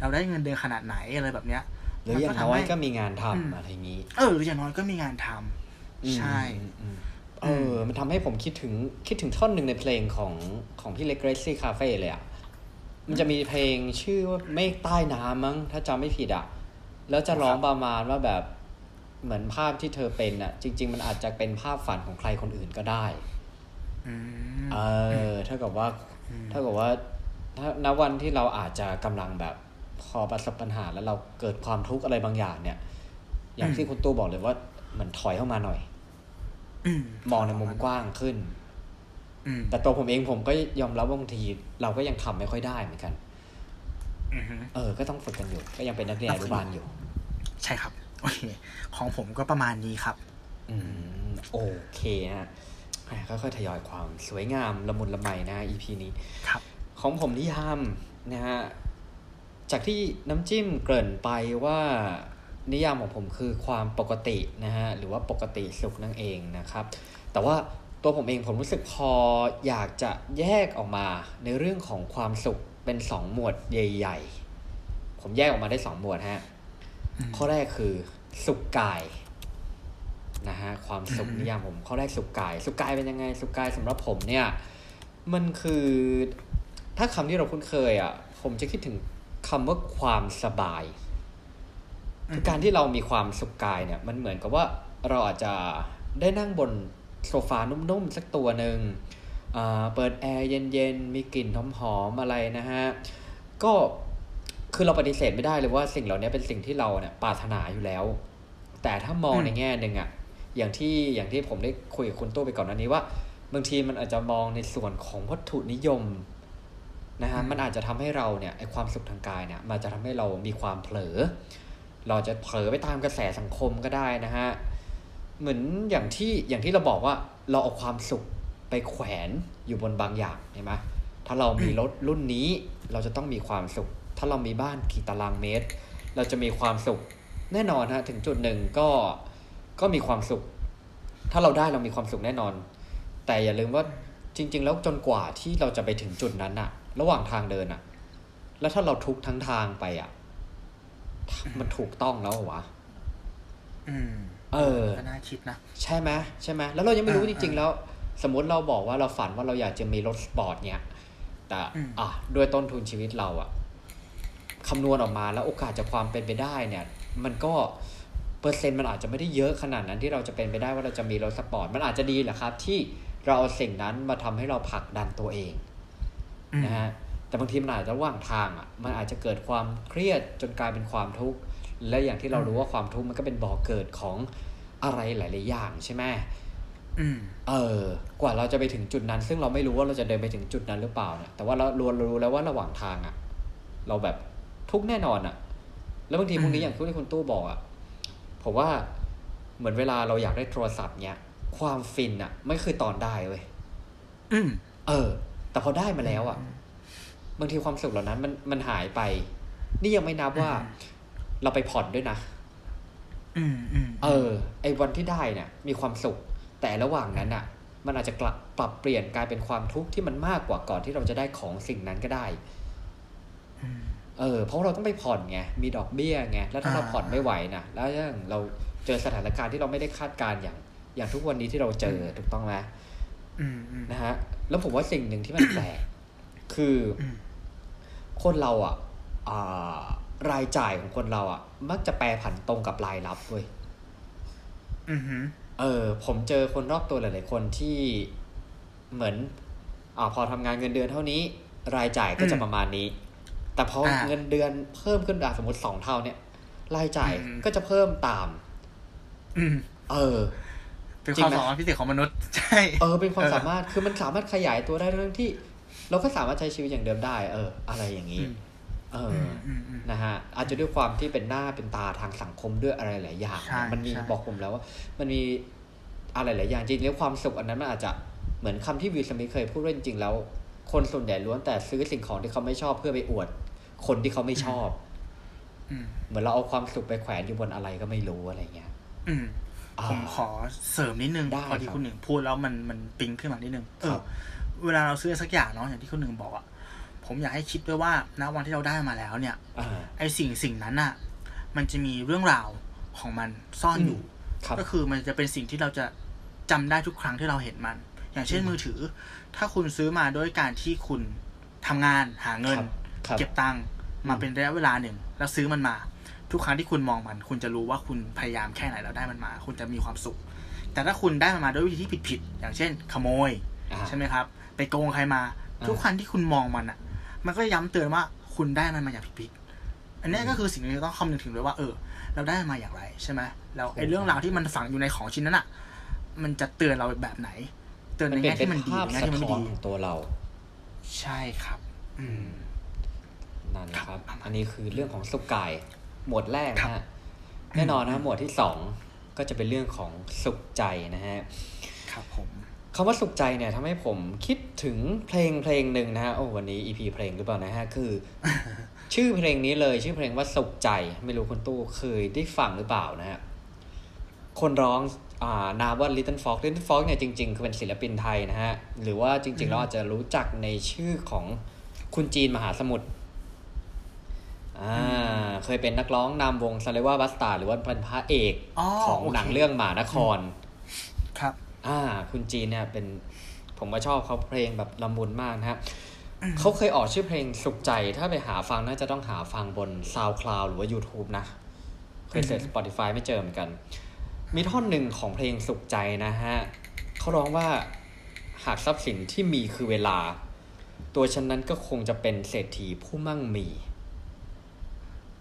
เราได้เงินเดือนขนาดไหนอะไรแบบเนี้ยหรืออย่างน้อยก็มีงานทำอะไรอย่างนี้ เออหรืออย่างน้อยก็มีงานทำใช่เออ มันทำให้ผมคิดถึงคิดถึงท่อนหนึ่งในเพลงของของพี่เล็กเกรซี่คาเฟ่เลยอะ มันจะมีเพลงชื่อว่าเมฆใต้น้ำมั้งถ้าจำไม่ผิดอะ แล้วจะร้องประมาณว่าแบบ เหมือนภาพที่เธอเป็นอะ จริง ๆ มันอาจจะเป็นภาพฝันของใครคนอื่นก็ได้เออเท่ากับว่าเท่ากับว่าถ้าณวันที่เราอาจจะกำลังแบบพอประสบปัญหาแล้วเราเกิดความทุกข์อะไรบางอย่างเนี่ย อย่างที่คุณตู้บอกเลยว่ามันถอยเข้ามาหน่อยมองในมุมกว้างขึ้นแต่ตัวผมเองผมก็ยอมรับบางที เราก็ยังทำไม่ค่อยได้เหมือนกันเออ ก็ต้องฝึกกันอยู่ ก็ยังเป็นนักเรียนอนุบาลอยู่ ใช่ครับ โอเค ของผมก็ประมาณนี้ครับ อืม โอเคฮะค่อยๆทยอยความสวยงามละมุนละไมนะ EP นี้ครับ ของผมนิยามนะฮะจากที่น้ำจิ้มเกริ่นไปว่านิยามของผมคือความปกตินะฮะหรือว่าปกติสุขนั่นเองนะครับ แต่ว่าตัวผมเองผมรู้สึกพออยากจะแยกออกมาในเรื่องของความสุขเป็นสองหมวดใหญ่ ๆ ผมแยกออกมาได้สองหมวดฮะ ข้อแรกคือสุขกายนะฮะความสุขนิยามผมข้อแรกสุขกาย สุขกายเป็นยังไง สุขกายสำหรับผมเนี่ย มันคือถ้าคำที่เราคุ้นเคยอะ ผมจะคิดถึงคำว่าความสบายคือการที่เรามีความสุขกายเนี่ย มันเหมือนกับว่าเราอาจจะได้นั่งบนโซฟานุ่มๆสักตัวหนึ่งเปิดแอร์เย็นๆ มีกลิ่นหอมๆอะไรนะฮะ ก็ คือเราปฏิเสธไม่ได้เลยว่าสิ่งเหล่านี้เป็นสิ่งที่เราเนี่ยปรารถนาอยู่แล้ว แต่ถ้ามองในแง่หนึ่งอะอย่างที่อย่างที่ผมได้คุยกับคุณตู้ไปก่อนหน้านี้ว่า บางทีมันอาจจะมองในส่วนของวัตถุนิยมนะฮะมันอาจจะทำให้เราเนี่ยไอความสุขทางกายเนี่ยมันจะทำให้เรามีความเผลอ เราจะเผลอไปตามกระแสสังคมก็ได้นะฮะเหมือนอย่างที่อย่างที่เราบอกว่าเราเอาความสุขไปแขวนอยู่บนบางอย่างเห็นไหมถ้าเรามีรถรุ่นนี้เราจะต้องมีความสุข ถ้าเรามีบ้านกี่ตารางเมตร เราจะมีความสุขแน่นอนฮะถึงจุดหนึ่งก็ก็มีความสุข ถ้าเราได้เรามีความสุขแน่นอน แต่อย่าลืมว่าจริง ๆ แล้วจนกว่าที่เราจะไปถึงจุดนั้นอะระหว่างทางเดินอะแล้วถ้าเราทุกทั้งทางไปอะมันถูกต้องแล้ววะอืมเออก็น่าคิดนะใช่ไหมใช่ไหมแล้วเรายังไม่รู้จริง ๆ แล้ว สมมติเราบอกว่าเราฝันว่าเราอยากจะมีรถสปอร์ตเนี่ยแต่อะด้วยต้นทุนชีวิตเราอะ คำนวณออกมาแล้วโอกาสจะความเป็นไปได้เนี่ยมันก็เปอร์เซ็นต์มันอาจจะไม่ได้เยอะขนาดนั้นที่เราจะเป็นไปได้ว่าเราจะมีรถสปอร์ตมันอาจจะดีแหละครับ ที่เราเอาสิ่งนั้นมาทำให้เราผลักดันตัวเองนะฮะแต่บางทีมันอาจจะว่างทางอะมันอาจจะเกิดความเครียดจนกลายเป็นความทุกข์และอย่างที่เรารู้ว่าความทุกข์มันก็เป็นบ่อกเกิดของอะไรหลาย ๆ อย่างใช่ไหมเออ กว่าเราจะไปถึงจุดนั้น ซึ่งเราไม่รู้ว่าเราจะเดินไปถึงจุดนั้นหรือเปล่าเนี่ยแต่ว่าเรารู้รู้แล้วว่าระหว่างทางอะ เราแบบ ทุกแน่นอนอะแล้วบางทีพวกนี้อย่างที่คุณตู้บอกอะผมว่าเหมือนเวลาเราอยากได้โทรศัพท์เนี้ยความฟินอะไม่คือตอนได้เว้ยเออ แต่พอได้มาแล้วอะบางทีความสุขเหล่านั้นมันมันหายไป นี่ยังไม่นับว่าเราไปผ่อนด้วยนะเออ ไอ้วันที่ได้เนี่ยมีความสุข แต่ระหว่างนั้นอะมันอาจจะกลับปรับเปลี่ยนกลายเป็นความทุกข์ที่มันมากกว่าก่อนที่เราจะได้ของสิ่งนั้นก็ได้ เออเพราะเราต้องไปผ่อนไงมีดอกเบี้ยไงแล้วถ้าเราผ่อนไม่ไหวนะแล้วอย่างเราเจอสถานการณ์ที่เราไม่ได้คาดการอย่าง อย่างทุกวันนี้ที่เราเจอถูกต้องไหมนะฮะแล้วผมว่าสิ่งหนึ่งที่มันแปลกคือ คนเราอะรายจ่ายของคนเราอะ มักจะแปรผันตรงกับรายรับเว้ยเออ ผมเจอคนรอบตัวหลาย ๆ คนที่เหมือนอ่าพอทำงานเงินเดือนเท่านี้ รายจ่ายก็จะประมาณนี้ แต่พอเงินเดือนเพิ่มขึ้นดาสมมติสองเท่าเนี่ยรายจ่ายก็จะเพิ่มตาม อืมเออ เป็นความสามารถพิเศษของมนุษย์ ใช่ เออ เป็นความสามารถ คือมันสามารถขยายตัวได้ทั้งที่ เราก็สามารถใช้ชีวิตอย่างเดิมได้ เออ อะไรอย่างนี้ เออ นะฮะ อาจจะด้วยความที่เป็นหน้าเป็นตาทางสังคมด้วยอะไรหลายอย่าง มันมีบอกผมแล้วว่า มันมีอะไรหลายอย่างจริงแล้วความสุขอันนั้นมันอาจจะเหมือนคำที่วิลสมิธเคยพูดว่าจริงๆแล้ว คนส่วนใหญ่ล้วนแต่ซื้อสิ่งของที่เขาไม่ชอบเพื่อไปอวด คนที่เขาไม่ชอบเหมือนเราเอาความสุขไปแขวนอยู่บนอะไรก็ไม่รู้อะไรเงี้ยอืมผมขอเสริมนิดนึงพอที่คุณหนึ่งพูดแล้วมันมันปิ๊งขึ้นมานิดนึงเออเวลาเราซื้อสักอย่างเนาะอย่างที่คุณหนึ่งบอกอะผมอยากให้คิดด้วยว่าณวันที่เราได้มาแล้วเนี่ยไอสิ่งสิ่งนั้นอะมันจะมีเรื่องราวของมันซ่อนอยู่ครับก็คือมันจะเป็นสิ่งที่เราจะจำได้ทุกครั้งที่เราเห็นมัน อย่างเช่นมือถือ ถ้าคุณซื้อมาด้วยการที่คุณทำงานหาเงินครับครับเก็บตังค์ มาเป็นระยะเวลาหนึ่ง แล้วซื้อมันมา ทุกครั้งที่คุณมองมัน คุณจะรู้ว่าคุณพยายามแค่ไหนแล้วได้มันมา คุณจะมีความสุข แต่ถ้าคุณได้มันมาด้วยวิธีที่ผิดๆอย่างเช่น ขโมยอ่าใช่ไหมครับ ไปโกงใครมาอ่าทุกครั้งที่คุณมองมันอะ มันก็ย้ำเตือนว่าคุณได้มันมาอย่างผิดๆอันเนี้ยก็คือสิ่งที่เราต้องคำนึงถึงด้วยว่า เออ เราได้มันมาอย่างไรใช่ไหมแล้วไอ้เรื่องราวที่มันฝังอยู่ในของชิ้นนั้นอะ มันจะเตือนเราแบบไหน เตือนมันในเป็นแง่ที่มันดีภาพในแง่สะที่มันไม่ท้อนดีของตัวเรา ใช่ครับ อืม นั่นแหละครับครับ อันนี้คือเรื่องของสุขกาย หมวดแรกครับนะฮะแน่นอนนะหมวดที่สองก็จะเป็นเรื่องของสุขใจนะฮะครับผมคำว่าสุขใจเนี่ยทำให้ผมคิดถึงเพลงเพลงหนึ่งนะฮะโอ้วันนี้ EP เพลงหรือเปล่านะฮะคือ ชื่อเพลงนี้เลยชื่อเพลงว่าสุขใจ ไม่รู้คุณตู้เคยได้ฟังหรือเปล่านะฮะคนร้องอ่านามว่า Little Fox Little Fox เนี่ยจริงๆคือเป็นศิลปินไทยนะฮะ หรือว่าจริงๆเราอาจจะรู้จักในชื่อของคุณจีนมหาสมุทร อ่าเคยเป็นนักร้องนำวงซาเลว่าบัสตาหรือว่าเป็นพระเอกอ๋อของโอเคหนังเรื่องหมานคร ครับ อ่า คุณจีนเนี่ยเป็นผมว่าชอบเขาเพลงแบบละมุนมากนะฮะเขาเคยออกชื่อเพลงสุขใจ ถ้าไปหาฟังน่าจะต้องหาฟังบน SoundCloud หรือว่า YouTube นะ เคยเสิร์ช Spotify ไม่เจอเหมือนกัน มีท่อนหนึ่งของเพลงสุขใจนะฮะเขาร้องว่าหากทรัพย์สินที่มีคือเวลา ตัวฉันนั้นก็คงจะเป็นเศรษฐีผู้มั่งมี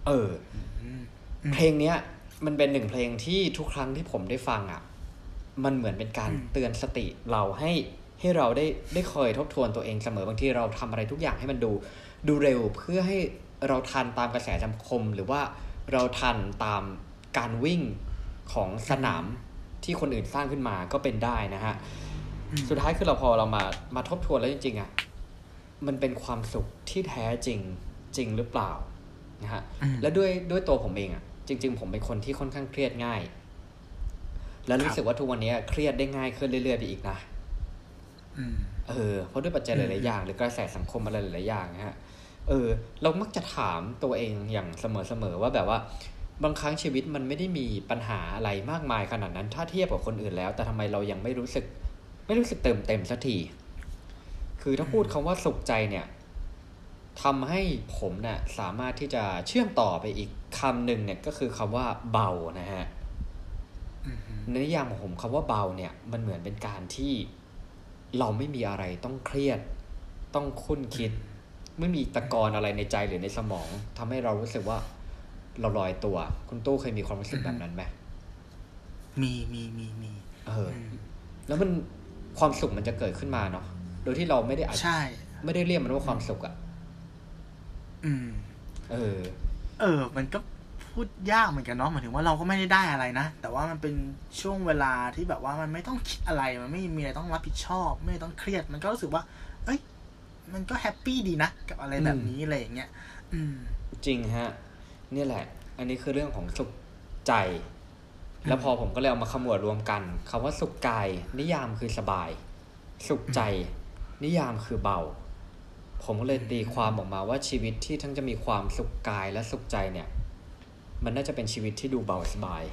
เออ เพลงเนี้ย มันเป็นหนึ่งเพลงที่ทุกครั้งที่ผมได้ฟังอะ มันเหมือนเป็นการอืมเตือนสติเราให้ให้เราได้ได้คอยทบทวนตัวเองเสมอบางทีเราทำอะไรทุกอย่างให้มันดู ดูเร็วเพื่อให้เราทันตามกระแสสังคม หรือว่าเราทันตามการวิ่งของสนามที่คนอื่นสร้างขึ้นมาก็เป็นได้นะฮะอืมสุดท้ายคือเราพอเรามามาทบทวนแล้วจริง ๆอะ มันเป็นความสุขที่แท้จริงจริงหรือเปล่า นะฮะอืมและด้วยด้วยตัวผมเองอะจริง ๆ ผมเป็นคนที่ค่อนข้างเครียดง่าย แล้วรู้สึกว่าทุกวันนี้เครียดได้ง่ายขึ้นเรื่อยๆไปอีกนะอืมเออเพราะด้วยปัจจัยหลายๆอย่าง หรือกระแสสังคมอะไรหลายๆอย่างนะฮะเออ เรามักจะถามตัวเองอย่างเสมอๆว่าแบบว่า บางครั้งชีวิตมันไม่ได้มีปัญหาอะไรมากมายขนาดนั้น ถ้าเทียบกับคนอื่นแล้ว แต่ทำไมเรายังไม่รู้สึก ไม่รู้สึกเติมเต็มสักทีคือถ้าพูดคำว่าสุขใจเนี่ย ทำให้ผมเนี่ยสามารถที่จะเชื่อมต่อไปอีกคำหนึ่งเนี่ยก็คือคำว่าเบานะฮะอืมในนิยามของผมคำว่าเบาเนี่ย มันเหมือนเป็นการที่เราไม่มีอะไรต้องเครียด ต้องคุ้นคิด ไม่มีตะกอนอะไรในใจหรือในสมองทำให้เรารู้สึกว่าเราลอยตัว คุณตู้เคยมีความรู้สึกแบบนั้นไหมมีมีมีมีเออ แล้วมันความสุขมันจะเกิดขึ้นมาเนาะโดยที่เราไม่ได้อาจใช่ไม่ได้เรียกมันว่าความสุขอะ อืม เออ เออ มันก็พูดยากเหมือนกันเนาะหมายถึงว่าเราก็ไม่ได้ได้อะไรนะ แต่ว่ามันเป็นช่วงเวลาที่แบบว่ามันไม่ต้องคิดอะไร มันไม่มีอะไรต้องรับผิดชอบ ไม่ต้องเครียด มันก็รู้สึกว่า เอ้ย มันก็แฮปปี้ดีนะ กับอะไรแบบนี้อะไรอย่างเงี้ย อืม จริงฮะ เนี่ยแหละ อันนี้คือเรื่องของสุขใจ แล้วพอผมก็เลยเอามาขมวดรวมกันคำว่าสุขกาย นิยามคือสบาย สุขใจ นิยามคือเบา ผมก็เลยตีความออกมาว่าชีวิตที่ทั้งจะมีความสุขกายและสุขใจเนี่ย มันน่าจะเป็นชีวิตที่ดูเบาสบาย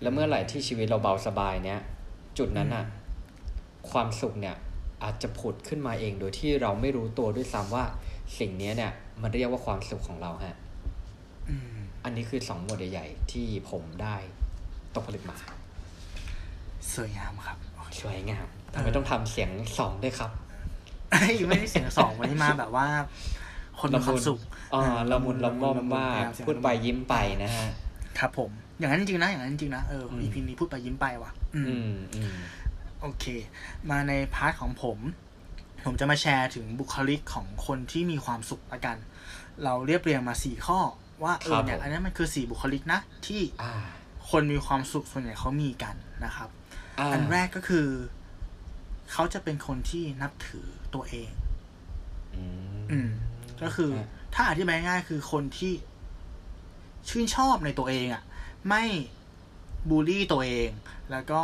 แล้วเมื่อไหร่ที่ชีวิตเราเบาสบายเนี่ย จุดนั้นน่ะความสุขเนี่ยอาจจะผุดขึ้นมาเองโดยที่เราไม่รู้ตัวด้วยซ้ำว่าสิ่งเนี้ยเนี่ยมันเรียกว่าความสุขของเราฮะอืมอันนี้คือสองหมวดใหญ่ๆที่ผมได้ตกผลึกมา สวยงามครับโอเคสวยงามทำไมต้องทำเสียงสองด้วยครับเฮ้ย ไม่ได้เสียงสองวันนี้มาแบบว่า คนมีความสุขอ่าละมุนละม่อมมากละมุนละมุนพูดไปยิ้มไปนะฮะครับผม อย่างนั้นจริงๆนะอย่างนั้นจริงๆนะเอออืม EP นี้พูดไปยิ้มไปว่ะอืมอืมอืมโอเค มาใน part ของผม ผมจะมาแชร์ถึงบุคลิกของคนที่มีความสุขละกัน เราเรียบเรียงมาสี่ข้อ ว่าเออครับเนี่ยผมอันนี้มันคือสี่บุคลิกนะ ที่อ่าคนมีความสุขส่วนใหญ่เขามีกันนะครับอ่าอันแรกก็คือ เขาจะเป็นคนที่นับถือตัวเอง อืมอืมก็คือฮะถ้าอธิบายง่ายๆคือคนที่ชื่นชอบในตัวเองอะ่ะ ไม่บูลลี่ตัวเอง แล้วก็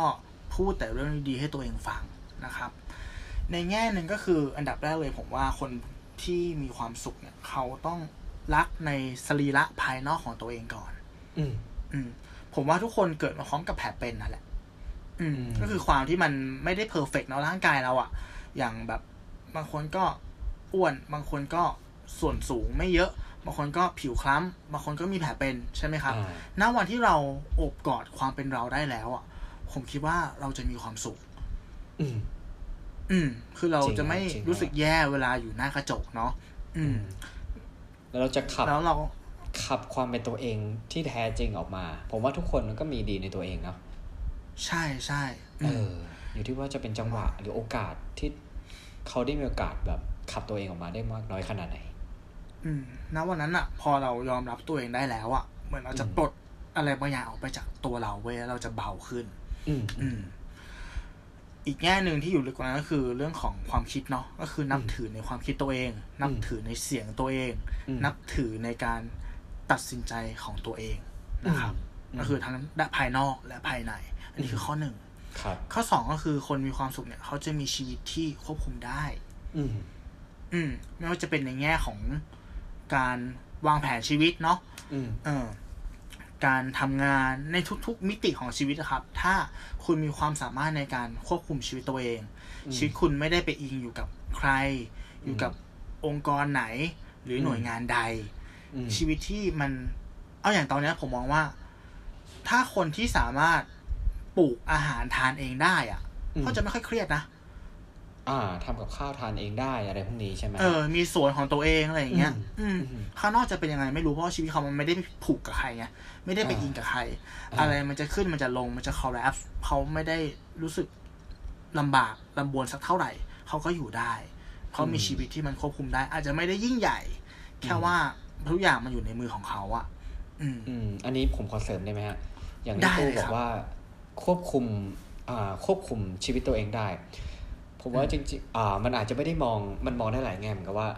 พูดแต่เรื่องดีๆให้ตัวเองฟังนะครับ ในแง่หนึ่งก็คืออันดับแรกเลยผมว่าคนที่มีความสุขเนี่ย เขาต้องรักในสรีระภายนอกของตัวเองก่อน อืม อืม ผมว่าทุกคนเกิดมาพร้อมกับแผลเป็นนั่นแหละ อืมอืมก็คือความที่มันไม่ได้เพอร์เฟกต์เนาะร่างกายเราอะอย่างแบบบางคนก็อ้วน บางคนก็ส่วนสูงไม่เยอะ บางคนก็ผิวคล้ำ บางคนก็มีแผลเป็นใช่ไหมครับอ่าณวันที่เราโอบกอดความเป็นเราได้แล้วอะผมคิดว่าเราจะมีความสุข อืม อืม คือเราจริงจะไม่ครับจริงรู้สึกแย่เวลาอยู่หน้ากระจกเนาะ อืม แล้วเราจะขับ แล้วเราขับความเป็นตัวเองที่แท้จริงออกมา ผมว่าทุกคนมันก็มีดีในตัวเองเนาะ ใช่ใช่เออ อยู่ที่ว่าจะเป็นจังหวะหรือโอกาสที่เขาได้มีโอกาสแบบขับตัวเองออกมาได้มากน้อยขนาดไหน อืมณวันนั้นอะพอเรายอมรับตัวเองได้แล้วอะเหมือนเราจะอืมปลดอะไรบางอย่างออกไปจากตัวเราเว้ยแล้วเราจะเบาขึ้น อืมอืมอีกแง่หนึ่งที่อยู่ลึกกว่านั้นก็คือเรื่องของความคิดเนาะก็คือนับอืมถือในความคิดตัวเอง นับอืมถือในเสียงตัวเองอืมนับถือในการตัดสินใจของตัวเองนะครับอืมก็คือทั้งด้านภายนอกและภายในอั นนี้คือข้อหนึ่งครับข้อสองก็คือคนมีความสุขเนี่ย เขาจะมีชีวิตที่ควบคุมได้ อืมอืม ไม่ว่าจะเป็นในแง่ของการวางแผนชีวิตเนาะอืมเออการทำงานในทุก ๆ มิติของชีวิตนะครับ ถ้าคุณมีความสามารถในการควบคุมชีวิตตัวเองอืมชีวิตคุณไม่ได้ไปอิงอยู่กับใคร อยู่กับองค์กรไหน หรือหน่วยงานใดอืมชีวิตที่มัน เอาอย่างตอนเนี้ยผมมองว่า ถ้าคนที่สามารถ ปลูกอาหารทานเองได้อะเขาจะไม่ค่อยเครียดนะอ่าทำกับข้าวทานเองได้อะไรพวกนี้ใช่ไหมเออ มีสวนของตัวเองอะไรอย่างเงี้ย อืมอืมอืมข้างนอกจะเป็นยังไงไม่รู้เพราะว่าชีวิตเขามันไม่ได้ผูกกับใครไงไม่ได้ไปอ่าอิงกับใครอ่าอะไรมันจะขึ้นมันจะลงมันจะคอล l ล p เขาไม่ได้รู้สึกลำบากลำบวนสักเท่าไหร่เขาก็อยู่ได้เขามีชีวิตที่มันควบคุมได้ อาจจะไม่ได้ยิ่งใหญ่ แค่ว่าทุกอย่างมันอยู่ในมือของเขาอะอืมอืมอันนี้ผมขอเสริมได้ไหมฮะ อย่างได้ที่ตู้เลยบอครักบว่า ควบคุมอ่าควบคุมชีวิตตัวเองได้ ผมว่าอืมจริงๆอ่ามันอาจจะไม่ได้มองมันมองได้หลายแง่เหมือนกับว่า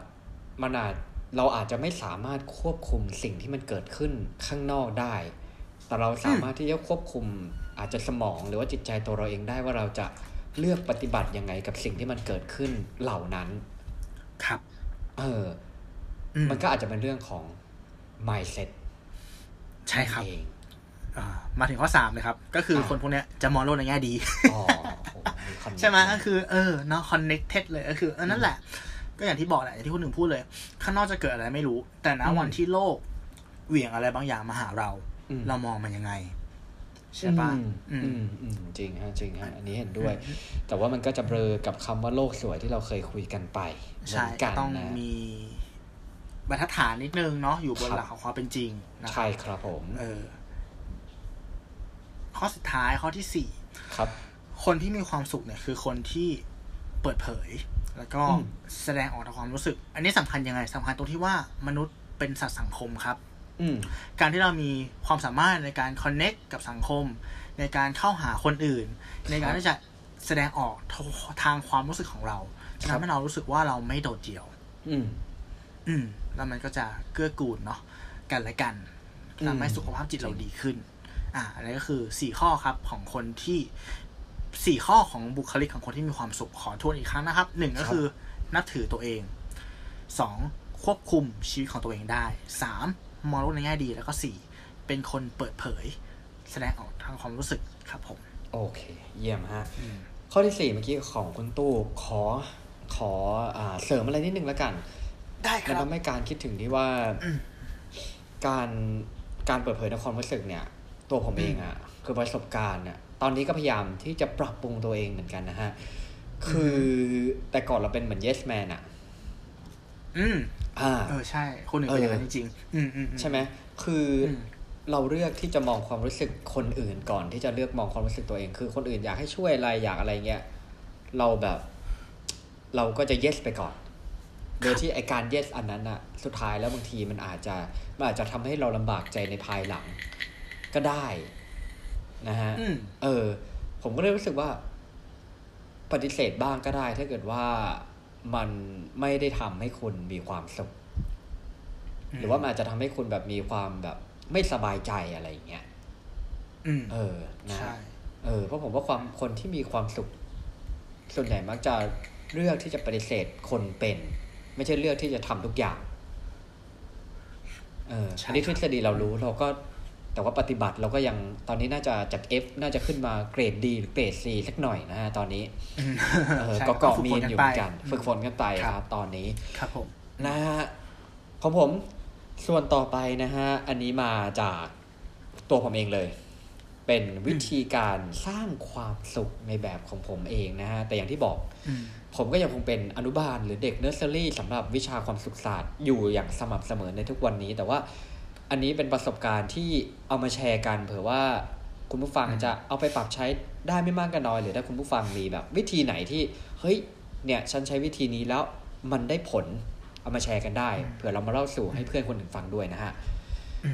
มันอาจเราอาจจะไม่สามารถควบคุมสิ่งที่มันเกิดขึ้นข้างนอกได้ แต่เราสามารถที่จะควบคุมอาจจะสมองหรือว่าจิตใจตัวเราเองได้ว่าเราจะเลือกปฏิบัติยังไงกับสิ่งที่มันเกิดขึ้นเหล่านั้น ครับ เอออืมมันก็อาจจะเป็นเรื่องของ mindset ใช่ครับเองอ่า มาถึงข้อสามเลยครับ ก็คืออ่าคนพวกเนี้ยจะมองโลกในแง่ดีอ๋อโอ้มีคอนเนคใช่ไหมก็คือเออเนาะ connected เลยก็คือเออนั่นแหละ ก็อย่างที่บอกแหละอย่างที่คุณหนึ่งพูดเลย ข้างนอกจะเกิดอะไรไม่รู้ แต่ณวันที่โลกเหวี่ยงอะไรบางอย่างมาหาเราอืมเรามองมันยังไงใช่ปะอืมอือืมมอืมจริงฮะจริงฮะอันนี้เห็นด้วย แต่ว่ามันก็จะเบลอกับคำว่าโลกสวยที่เราเคยคุยกันไปเหมืใช่อนกันต้องนะมีบรรทัดฐานนิดนึงเนาะอยู่บนครับหลักของความเป็นจริงนะครัใช่บครับผม เออ ข้อสุดท้ายข้อที่สี่ครับ คนที่มีความสุขเนี่ยคือคนที่เปิดเผย แล้วก็อืมแสดงออกทางความรู้สึก อันนี้สำคัญยังไงสำคัญตรงที่ว่ามนุษย์เป็นสัตว์สังคมครับอืมการที่เรามีความสามารถในการคอนเน็กกับสังคม ในการเข้าหาคนอื่น ในการที่จะแสดงออกทางความรู้สึกของเราจะครับทำให้เรารู้สึกว่าเราไม่โดดเดี่ยว อืม อืม แล้วมันก็จะเกื้อกูลเนาะกันและกันอืมทำให้สุขภาพจิตเราดีขึ้น อ่าอันนี้ก็คือสี่ข้อครับของคนที่สี่ข้อของบุคลิกของคนที่มีความสุขขอทวนอีกครั้งนะครับหนึ่งก็คือนับถือตัวเองสองควบคุมชีวิตของตัวเองได้สามมองโลกในแง่ดีแล้วก็สี่เป็นคนเปิดเผย แสดงออกทางความรู้สึกครับผมโอเค เยี่ยมฮะอืมข้อที่สี่เมื่อกี้ของคุณตู้ขอขออ่าเสริมอะไรนิดนึงแล้วกัน ได้คมันรับทำให้การคิดถึงที่ว่าอืมการการเปิดเผยในความรู้สึกเนี่ย ตัวผมเองอะคือประสบการณ์เนี่ยตอนนี้ก็พยายามที่จะปรับปรุงตัวเองเหมือนกันนะฮะ คือแต่ก่อนเราเป็นเหมือน yes man อะอืมอ่าเออใช่ คนอื่นเป็นอย่างนั้นเอจอริงๆอืมอืมอืใช่ไหมคืออมเราเลือกที่จะมองความรู้สึกคนอื่นก่อนที่จะเลือกมองความรู้สึกตัวเอง คือคนอื่นอยากให้ช่วยอะไรอยากอะไรเงี้ยเราแบบ เราก็จะ yes ไปก่อน โดยที่ไอการ yes อันนั้นอะสุดท้ายแล้วบางทีมันอาจจะมันอาจจะทำให้เราลำบากใจในภายหลัง ก็ได้นะฮะอืมเออ ผมก็เลยรู้สึกว่า ปฏิเสธบ้างก็ได้ ถ้าเกิดว่ามันไม่ได้ทำให้คุณมีความสุข หรือว่ามันอาจจะทำให้คุณแบบมีความแบบไม่สบายใจอะไรอย่างเงี้ยอืมเออนะใช่เออเพราะผมว่าความคนที่มีความสุข ส่วนใหญ่มักจะเลือกที่จะปฏิเสธคนเป็น ไม่ใช่เลือกที่จะทำทุกอย่าง เออใช่อันนี้ทฤษฎีเรารู้เราก็ แต่ว่าปฏิบัติเราก็ยังตอนนี้น่าจะจาก F น่าจะขึ้นมาเกรด D หรือเกรด C สักหน่อยนะฮะตอนนี้อืมเออใช่ก็เกาะฝึมีฝนอยู่เหมือนกันไปฝึกฝนกันไปครับครับตอนนี้ครับผมนะฮะของผมส่วนต่อไปนะฮะอันนี้มาจากตัวผมเองเลย เป็นวิธีการสร้างความสุขในแบบของผมเองนะฮะแต่อย่างที่บอกอืมผมก็ยังคงเป็นอนุบาลหรือเด็กเนอร์เซอรี่สำหรับวิชาความสุขศาสตร์อยู่อย่างสม่ำเสมอในทุกวันนี้ แต่ว่า อันนี้เป็นประสบการณ์ที่เอามาแชร์กัน เผื่อว่าคุณผู้ฟังอืมจะเอาไปปรับใช้ได้ไม่มากก็น้อย หรือถ้าคุณผู้ฟังมีแบบ วิธีไหนที่เฮ้ยเนี่ยฉันใช้วิธีนี้แล้วมันได้ผลเอามาแชร์กันได้เผื่อเรามาเล่าสู่ให้เพื่อนคนอื่นฟังด้วยนะฮะ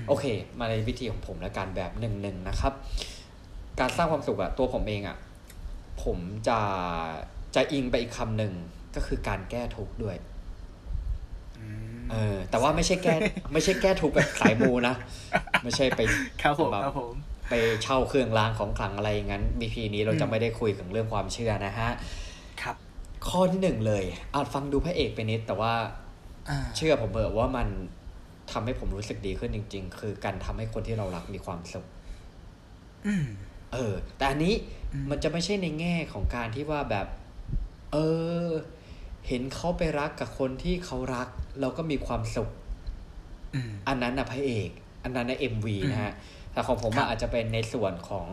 โอเค มาในวิธีของผมและการแบบหนึ่งหนึ่งนะครับ การสร้างความสุขอะตัวผมเองอะผมจะจะอิงไปอีกคำหนึ่งก็คือการแก้ทุกข์ด้วยอืม เออ แต่ว่าไม่ใช่แก้ ไม่ใช่แก้ทุกข์แบบสายมูนะ ไม่ใช่ไปครับผมแบบครับผมไปเช่าเครื่องรางของขลังอะไรอย่างนั้นมีพีนี้เราจะอืมไม่ได้คุยถึงเรื่องความเชื่อนะฮะ ครับ ข้อที่หนึ่งเลย อาจฟังดูพระเอกไปนิด แต่ว่าอ่าเชื่อผมเถอะว่ามันทำให้ผมรู้สึกดีขึ้นจริง ๆ คือการทำให้คนที่เรารักมีความสุขอืมเออ แต่อันนี้อืมมันจะไม่ใช่ในแง่ของการที่ว่าแบบ เออ เห็นเขาไปรักกับคนที่เขารัก เราก็มีความสุขอืมอันนั้นนะพระเอก อันนั้นนะเอ็มวีอืมนะฮะแต่ของผมครัอะบอาจจะเป็นในส่วนของ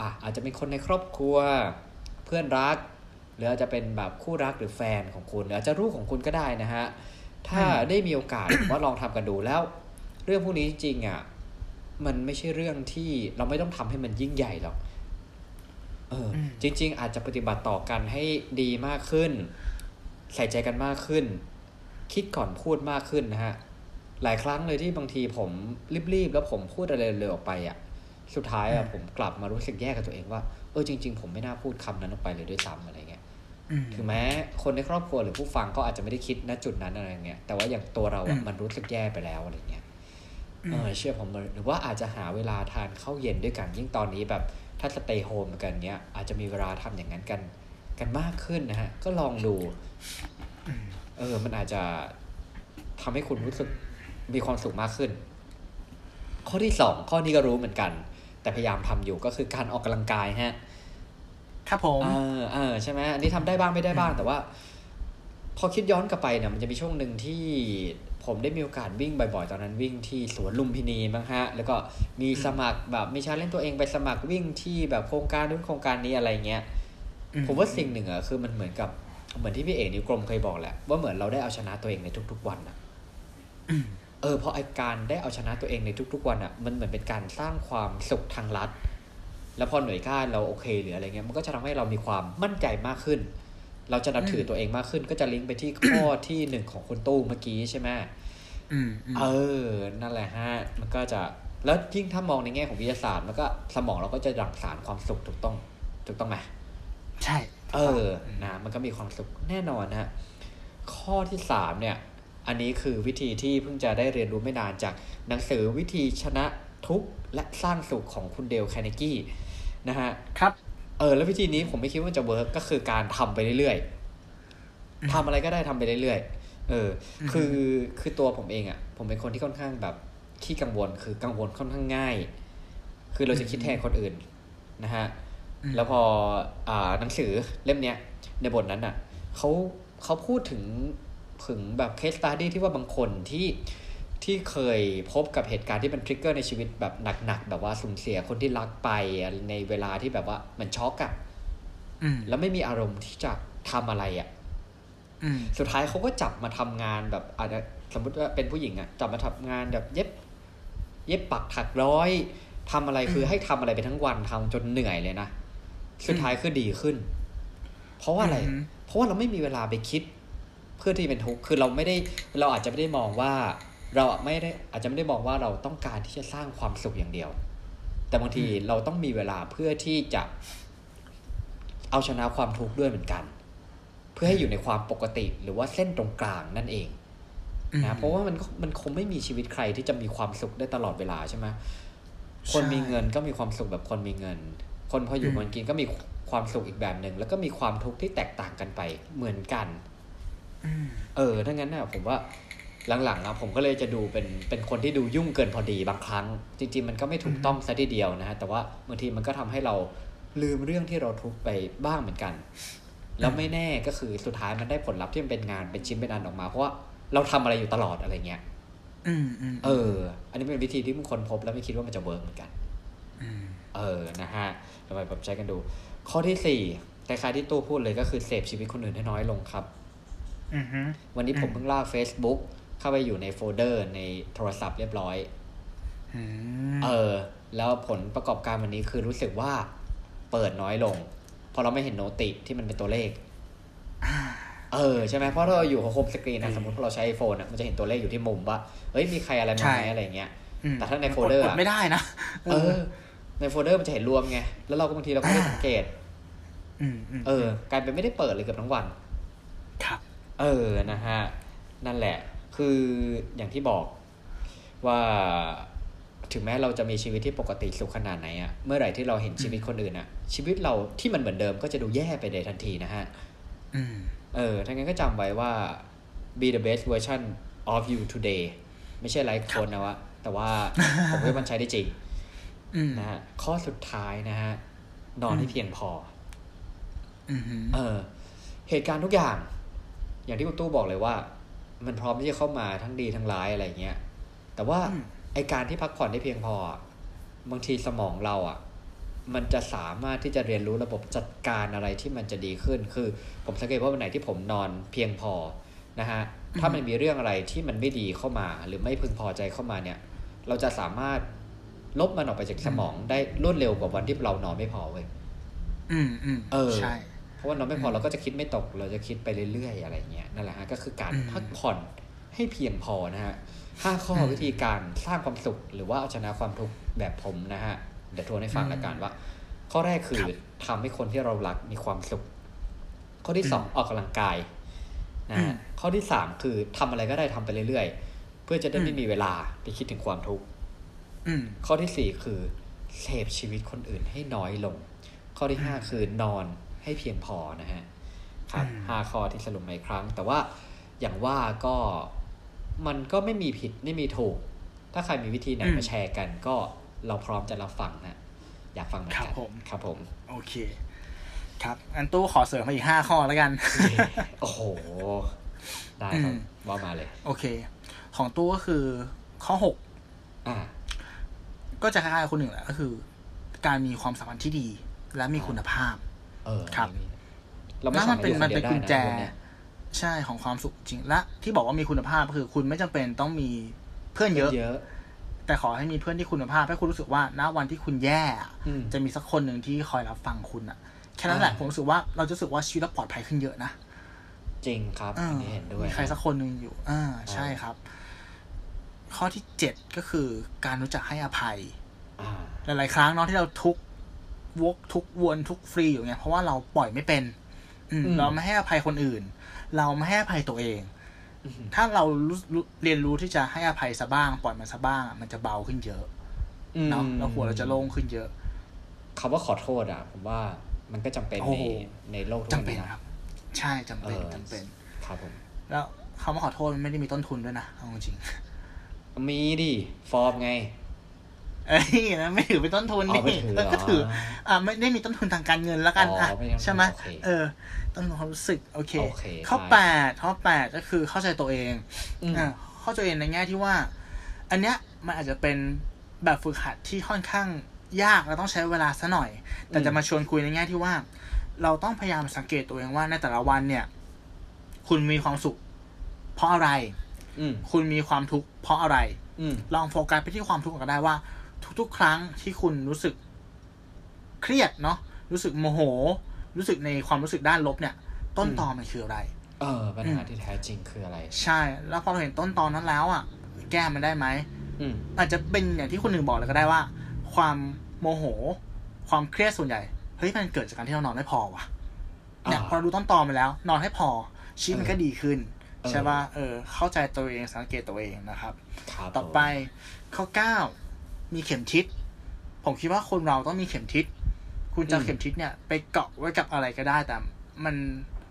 อะอาจจะเป็นคนในครอบครัว เพื่อนรัก หรืออาจจะเป็นแบบคู่รักหรือแฟนของคุณหรืออาจจะลูกของคุณก็ได้นะฮะถ้าได้มีโอกาสผมว่าลองทำกันดูแล้ว เรื่องพวกนี้จริงๆอะมันไม่ใช่เรื่องที่เราไม่ต้องทำให้มันยิ่งใหญ่หรอกเอออมจริง ๆ อาจจะปฏิบัติต่อกันให้ดีมากขึ้น ใส่ใจกันมากขึ้น คิดก่อนพูดมากขึ้นนะฮะ หลายครั้งเลยที่บางทีผมรีบๆแล้วผมพูดอะไรเร็วๆออกไปอะ สุดท้ายอะผมกลับมารู้สึกแย่กับตัวเองว่า เออจริง ๆ ผมไม่น่าพูดคำนั้นออกไปเลยด้วยซ้ำอะไรเงี้ยอืมถึงแม้คนในครอบครัวหรือผู้ฟังก็อาจจะไม่ได้คิดณจุดนั้นอะไรเงี้ย แต่ว่าอย่างตัวเราอะอืมมันรู้สึกแย่ไปแล้วอะไรเงี้ยอืมเออเชื่อผมเลยหรือว่าอาจจะหาเวลาทานข้าวเย็นด้วยกันยิ่งตอนนี้แบบถ้าสเตย์โฮมกันเนี้ยอาจจะมีเวลาทำอย่างนั้นกัน กันมากขึ้นนะฮะ ก็ลองดู เออ มันอาจจะทำให้คุณรู้สึกมีความสุขมากขึ้น ข้อที่สองข้อนี้ก็รู้เหมือนกัน แต่พยายามทำอยู่ก็คือการออกกำลังกายฮะ ครับผม เออเออใช่ไหมอันนี้ทำได้บ้างไม่ได้บ้างแต่ว่า พอคิดย้อนกลับไปเนี่ยมันจะมีช่วงหนึ่งที่ผมได้มีโอกาสวิ่งบ่อยๆ ตอนนั้นวิ่งที่สวนลุมพินีมั้งฮะ แล้วก็มีสมัครแบบมีชาเล่นตัวเองไปสมัครวิ่งที่แบบโครงการนู้นโครงการนี้อะไรเงี้ยอื ผมว่าสิ่งหนึ่งอะคือมันเหมือนกับเหมือนที่พี่เอกนิวกรมเคยบอกแหละว่าเหมือนเราได้เอาชนะตัวเองในทุก ๆ วันอะอืมเออเพราะไอการได้เอาชนะตัวเองในทุก ๆ วันอะมันเหมือนเป็นการสร้างความสุขทางลัดแล้วพอหน่วยก้านเราโอเคหรืออะไรเงี้ยมันก็จะทำให้เรามีความมั่นใจมากขึ้น เราจะนับถือตัวเองมากขึ้น ก็จะลิงก์ไปที่ข้อที่หนึ่งของคุณตู้เมื่อกี้ใช่ไหมอืมอืมเออ นั่นแหละฮะ มันก็จะ แล้วยิ่งถ้ามองในแง่ของวิทยาศาสตร์ มันก็สมองเราก็จะหลั่งสารความสุขถูกต้อง ถูกต้องไหม ใช่ เออนะมันก็มีความสุขแน่นอนนะฮะข้อที่สามเนี่ย อันนี้คือวิธีที่เพิ่งจะได้เรียนรู้ไม่นานจากหนังสือวิธีชนะทุกข์และสร้างสุขของคุณเดลแคเนกี้นะฮะครับเออแล้ววิธีนี้ผมไม่คิดว่าจะ work ก็คือการทำไปเรื่อยๆทำอะไรก็ได้ทำไปเรื่อยๆเออ คือคือตัวผมเองอะ่ะ ผมเป็นคนที่ค่อนข้างแบบขี้กังวล คือกังวลค่อนข้างง่าย คือเราจะคิดแทนคนอื่นนะฮะอืม แล้วพออ่านหนังสือเล่มเนี้ยในบทนั้นอะเขาเขาพูดถึงถึงแบบ case study ที่ว่าบางคนที่ที่เคยพบกับเหตุการณ์ที่เป็นทริกเกอร์ในชีวิตแบบหนักๆ แบบว่าสูญเสียคนที่รักไปในเวลาที่แบบว่าเหมือนช็อกอะอืมแล้วไม่มีอารมณ์ที่จะทำอะไรอะอืมสุดท้ายเขาก็จับมาทำงานแบบอาจจะสมมติว่าเป็นผู้หญิงอะจับมาทำงานแบบเย็บ เย็บปักถักร้อยทำอะไรคือให้ทำอะไรไปทั้งวันทำจนเหนื่อยเลยนะ สุดท้ายคือดีขึ้น เพราะว่าอะไรอืมเพราะว่าเราไม่มีเวลาไปคิด เพื่อที่เป็นทุกข์คือเราไม่ได้เราอาจจะไม่ได้มองว่า เราไม่ได้อาจจะไม่ได้มองว่าเราต้องการที่จะสร้างความสุขอย่างเดียว แต่บางทีเราต้องมีเวลาเพื่อที่จะเอาชนะความทุกข์ด้วยเหมือนกัน เพื่อให้อยู่ในความปกติหรือว่าเส้นตรงกลางนั่นเองนะเพราะว่ามันมันคงไม่มีชีวิตใครที่จะมีความสุขได้ตลอดเวลาใช่ไหมคนมีเงินก็มีความสุขแบบคนมีเงิน คนพออยู่มันกินก็มีความสุขอีกแบบหนึ่งแล้วก็มีความทุกข์ที่แตกต่างกันไปเหมือนกันอืมเออถ้างั้นน่ะผมว่าหลังๆอะผมก็เลยจะดูเป็นเป็นคนที่ดูยุ่งเกินพอดีบางครั้ง จริง ๆ มันก็ไม่ถูกต้องซะทีเดียวนะฮะแต่ว่าบางทีมันก็ทำให้เราลืมเรื่องที่เราทุกข์ไปบ้างเหมือนกัน แล้วไม่แน่ก็คือสุดท้ายมันได้ผลลัพธ์ที่มันเป็นงานเป็นชิ้นเป็นอันออกมา เพราะว่าเราทำอะไรอยู่ตลอดอะไรเงี้ยอืมอืมเออ อันนี้เป็นวิธีที่บางคนพบแล้วไม่คิดว่ามันจะเวิร์กเหมือนกันอืมเออนะฮะ ทำไมแบบใช้กันดู ข้อที่สี่คล้ายๆที่ตู้พูดเลยก็คือเสพชีวิตคนอื่นให้น้อยลงครับอืมฮึวันนี้ผมอืมเพิ่งลาก Facebook เข้าไปอยู่ในโฟลเดอร์ในโทรศัพท์เรียบร้อยอืมเออ แล้วผลประกอบการวันนี้คือรู้สึกว่าเปิดน้อยลงเพราะเราไม่เห็นโนติที่มันเป็นตัวเลข เออ ใช่ไหมเพราะเราอยู่โฮมสกรีนนะสมมติเราใช้ไอโฟนอะมันจะเห็นตัวเลขอยู่ที่มุมว่าเฮ้ยมีใครอะไรมาไหมอะไรเงี้ยอืมแต่ถ้าในโฟลเดอร์อะกดไม่ได้นะเออ ในโฟลเดอร์มันจะเห็นรวมไง แล้วเราก็บางทีเราก็ไม่ได้สังเกตอืมอืมเออกลายเป็นไม่ได้เปิดเลยเกือบทั้งวัน ครับ เออนะฮะ นั่นแหละ คืออย่างที่บอกว่าถึงแม้เราจะมีชีวิตที่ปกติสุขขนาดไหนอะเมื่อไหร่ที่เราเห็นชีวิตคนอื่นอะชีวิตเราที่มันเหมือนเดิมก็จะดูแย่ไปเลยทันทีนะฮะอืมเออทั้งนั้นก็จำไว้ว่า be the best version of you today ไม่ใช่ไลฟ์โคนนะวะ แต่ว่าผมว่ามันใช้ได้จริงอืม นะฮะข้อสุดท้ายนะฮะนอนให้เพียงพออืมฮึเออ เหตุการณ์ทุกอย่าง อย่างที่คุณตู้บอกเลยว่า มันพร้อมที่จะเข้ามาทั้งดีทั้งร้ายอะไรเงี้ยแต่ว่าอืมไอการที่พักผ่อนได้เพียงพออะบางทีสมองเราอะ มันจะสามารถที่จะเรียนรู้ระบบจัดการอะไรที่มันจะดีขึ้น คือ ผมสังเกตว่าวันไหนที่ผมนอนเพียงพอนะฮะถ้ามันมีเรื่องอะไรที่มันไม่ดีเข้ามา หรือไม่พึงพอใจเข้ามาเนี่ย เราจะสามารถ ลบมันออกไปจากสมองได้รวดเร็วกว่าวันที่เรานอนไม่พอเว้ยอืมอืมเออใช่เพราะว่านอนไม่พอเราก็จะคิดไม่ตก เราจะคิดไปเรื่อยๆอะไรเงี้ยนั่นแหละฮะก็คือการอืมพักผ่อนให้เพียงพอนะฮะห้าข้ออืมวิธีการสร้างความสุข หรือว่าเอาชนะความทุกข์แบบผมนะฮะเดี๋ยวทวนให้ฟังอืมละกันว่า ข้อแรกคือครับทำให้คนที่เรารักมีความสุข ข้อที่สองอืมออกกำลังกายนะอืฮะมข้อที่สามคือทำอะไรก็ได้ทำไปเรื่อยๆ เพื่อจะได้อืมไม่มีเวลาไปคิดถึงความทุกข์อืม ข้อที่สี่คือเสพชีวิตคนอื่นให้น้อยลง ข้อที่ห้าคือนอนให้เพียงพอนะฮะครับอืมห้าข้อที่สรุปมาอีกครั้ง แต่ว่าอย่างว่าก็มันก็ไม่มีผิดไม่มีถูก ถ้าใครมีวิธีไหนมาแชร์กัน ก็เราพร้อมจะรับฟังนะอยากฟังเหมือนครักับนผมครับผมโอเค ครับ อันตู้ขอเสริมมาอีกห้าข้อแล้วกัน โอ้โห ได้ครับอืมว่ามาเลย โอเค ของตู้ก็คือข้อหกอ่า ก็จะคล้ายๆคนหนึ่งแหละก็คือ การมีความสัมพันธ์ที่ดี และมีคุณภาพ เออครับอันนี้เราไม่แล้วสามัมานรถเป็อนยู่คมันนเดีเป็ยนวได้กุญแจนะพวกเนี้ยใช่ของความสุขจริง และที่บอกว่ามีคุณภาพก็คือ คุณไม่จำเป็นต้องมีเพื่อนเยอะเยอะ แต่ขอให้มีเพื่อนที่คุณภาพให้คุณรู้สึกว่าณวันที่คุณแย่อะอืมจะมีสักคนหนึ่งที่คอยรับฟังคุณอะแค่นั้นแหละอ่าผมรู้สึกว่าเราจะรู้สึกว่าชีวิตเราปลอดภัยขึ้นเยอะนะจริงครับเออันอนี้เห็นด้วยมีใครสักคนหนึ่งอยู่ อ่า ใช่ครับ ข้อที่เจ็ดก็คือการรู้จักให้อภัยอ่าหลายๆครั้งเนาะที่เราทุกข์วกทุกข์วนทุกข์ฟรีอยู่ไงเพราะว่าเราปล่อยไม่เป็นอืมอืมเราไม่ให้อภัยคนอื่น เราไม่ให้อภัยตัวเองอืมถ้าเรารู้รู้เรียนรู้ที่จะให้อภัยซะบ้าง ปล่อยมันซะบ้างอะมันจะเบาขึ้นเยอะเนาะแล้วหัวเราจะโล่งขึ้นเยอะคำว่าขอโทษอะผมว่ามันก็จำเป็นโอ้ในโหในโลกทุกจำวันเป็นนี้นะครับ ใช่จำเป็นเออจำเป็น ครับผม แล้วคำว่าขอโทษมันไม่ได้มีต้นทุนด้วยนะเอาจริง มีดิฟอร์มไงเอ้ยนะไม่ถือเป็นต้นทุนอ๋อนี่ไม่ถือเหรอก็ถือ อ่าไม่ได้มีต้นทุนทางการเงินแล้วกันอ๋ออะไม่ได้ใช่ไหมโอเคเออ ต้นทุนความรู้สึกโอเคโอเคข้อได้แปดข้อแปดก็คือเข้าใจตัวเองอืมอ่าเข้าใจตัวเองในแง่ที่ว่า อันเนี้ยมันอาจจะเป็นแบบฝึกหัดที่ค่อนข้างยากและต้องใช้เวลาซะหน่อย แต่จะมาชวนคุยในแง่ที่ว่า เราต้องพยายามสังเกตตัวเองว่าในแต่ละวันเนี่ย คุณมีความสุข เพราะอะไรอืม คุณมีความทุกข์เพราะอะไรอืมลองโฟกัสไปที่ความทุกข์ก็ได้ว่า ทุก ๆ ครั้งที่คุณรู้สึกเครียดเนาะรู้สึกโมโห รู้สึกในความรู้สึกด้านลบเนี่ย ต้นตอมันคืออะไร เออปัญหาที่แท้จริงคืออะไร ใช่ แล้วพอเราเห็นต้นตอนนั้นแล้วอะ แก้มันได้ไหมอืมอาจจะเป็นอย่างที่คนหนึ่งบอกเลยก็ได้ว่า ความโมโห ความเครียดส่วนใหญ่เฮ้ยมันเกิดจากการที่เรานอนไม่พอว่ะเนี่ยอ่าพอเรารู้ต้นตอมาแล้ว นอนให้พอชีวิตมันก็ดีขึ้นเออ ใช่ป่ะเออ เข้าใจตัวเองสังเกตตัวเองนะครับครับ ต่อไปข้อเก้ามีเข็มทิศ ผมคิดว่าคนเราต้องมีเข็มทิศ คุณจะเอาเข็มทิศเนี่ย ไปเกาะไว้กับอะไรก็ได้แต่ มัน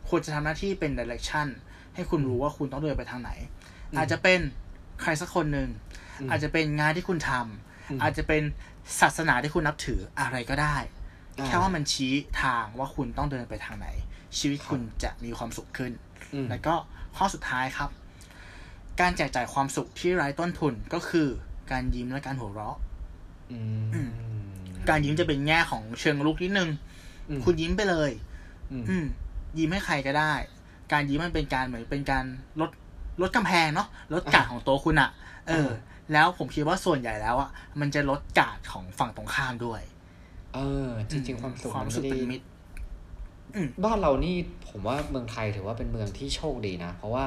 ควรจะทำหน้าที่เป็นดิเรกชันให้คุณรู้ว่าคุณต้องเดินไปทางไหนอืมอาจจะเป็นใครสักคนหนึ่งอืมอาจจะเป็นงานที่คุณทอืมำอาจจะเป็นศาสนาที่คุณนับถืออะไรก็ได้อ่าแค่ว่ามันชี้ทางว่าคุณต้องเดินไปทางไหน ชีวิตครับคุณจะมีความสุขขึ้นอืมแล้วก็ ข้อสุดท้ายครับ การแจกจ่ายความสุขที่ไร้ต้นทุนก็คือการยิ้มและการหัวเราะอืมการยิ้มจะเป็นแง่ของเชิงลุกนิดนึงอืมคุณยิ้มไปเลย อืมอืมยิ้มให้ใครก็ได้ การยิ้มมันเป็นการเหมือนเป็นการลดลดกำแพงเนาะลดกาดของตัวคุณอะเออ แล้วผมคิดว่าส่วนใหญ่แล้วอะมันจะลดกาดของฝั่งตรงข้ามด้วย เออ จริงๆความสุขความมันสุขไม่เป็ได้นมิตร บ้านเรานี่ผมว่าเมืองไทยถือว่าเป็นเมืองที่โชคดีนะ เพราะว่า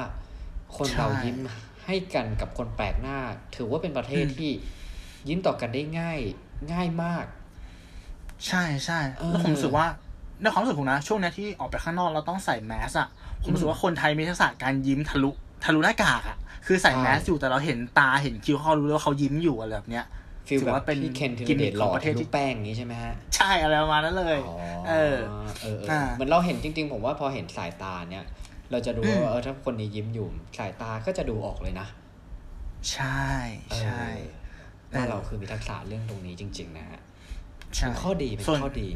คนใช่เรายิ้มให้กันกับคนแปลกหน้า ถือว่าเป็นประเทศอืมที่ยิ้มต่อกันได้ง่าย ง่ายมาก ใช่ใช่เออแล้วผมรู้สึกว่าในความรู้สึกผมนะ ช่วงเนี้ยที่ออกไปข้างนอกเราต้องใส่แมสอะผมรู้สึกว่าคนไทยมีทักษะการยิ้มทะลุทะลุหน้ากากอะคือใส่ใช่แมสอยู่แต่เราเห็นตาเห็นคิ้วเขารู้เลยว่าเขายิ้มอยู่อะไรแบบเนี้ย ฟีลถือแบบว่าเป็นพี่เคนธีกิรมเดมิคชหล่ขอองประเทศทะลุที่แป้งอย่างนี้ใช่ไหมฮะ ใช่อะไรประมาณนั้นเลยอ๋อเออเออเอออ่าเหมือนเราเห็นจริง ๆ ผมว่าพอเห็นสายตาเนี่ยเราจะดูอืมว่าเออถ้าคนนี้ยิ้มอยู่สายตาก็จะดูออกเลยนะ ใช่ใช่เออบ้านเราคือมีทักษะเรื่องตรงนี้จริง ๆ นะฮะใช่เป็นข้อดีเป็นส่วนข้อดี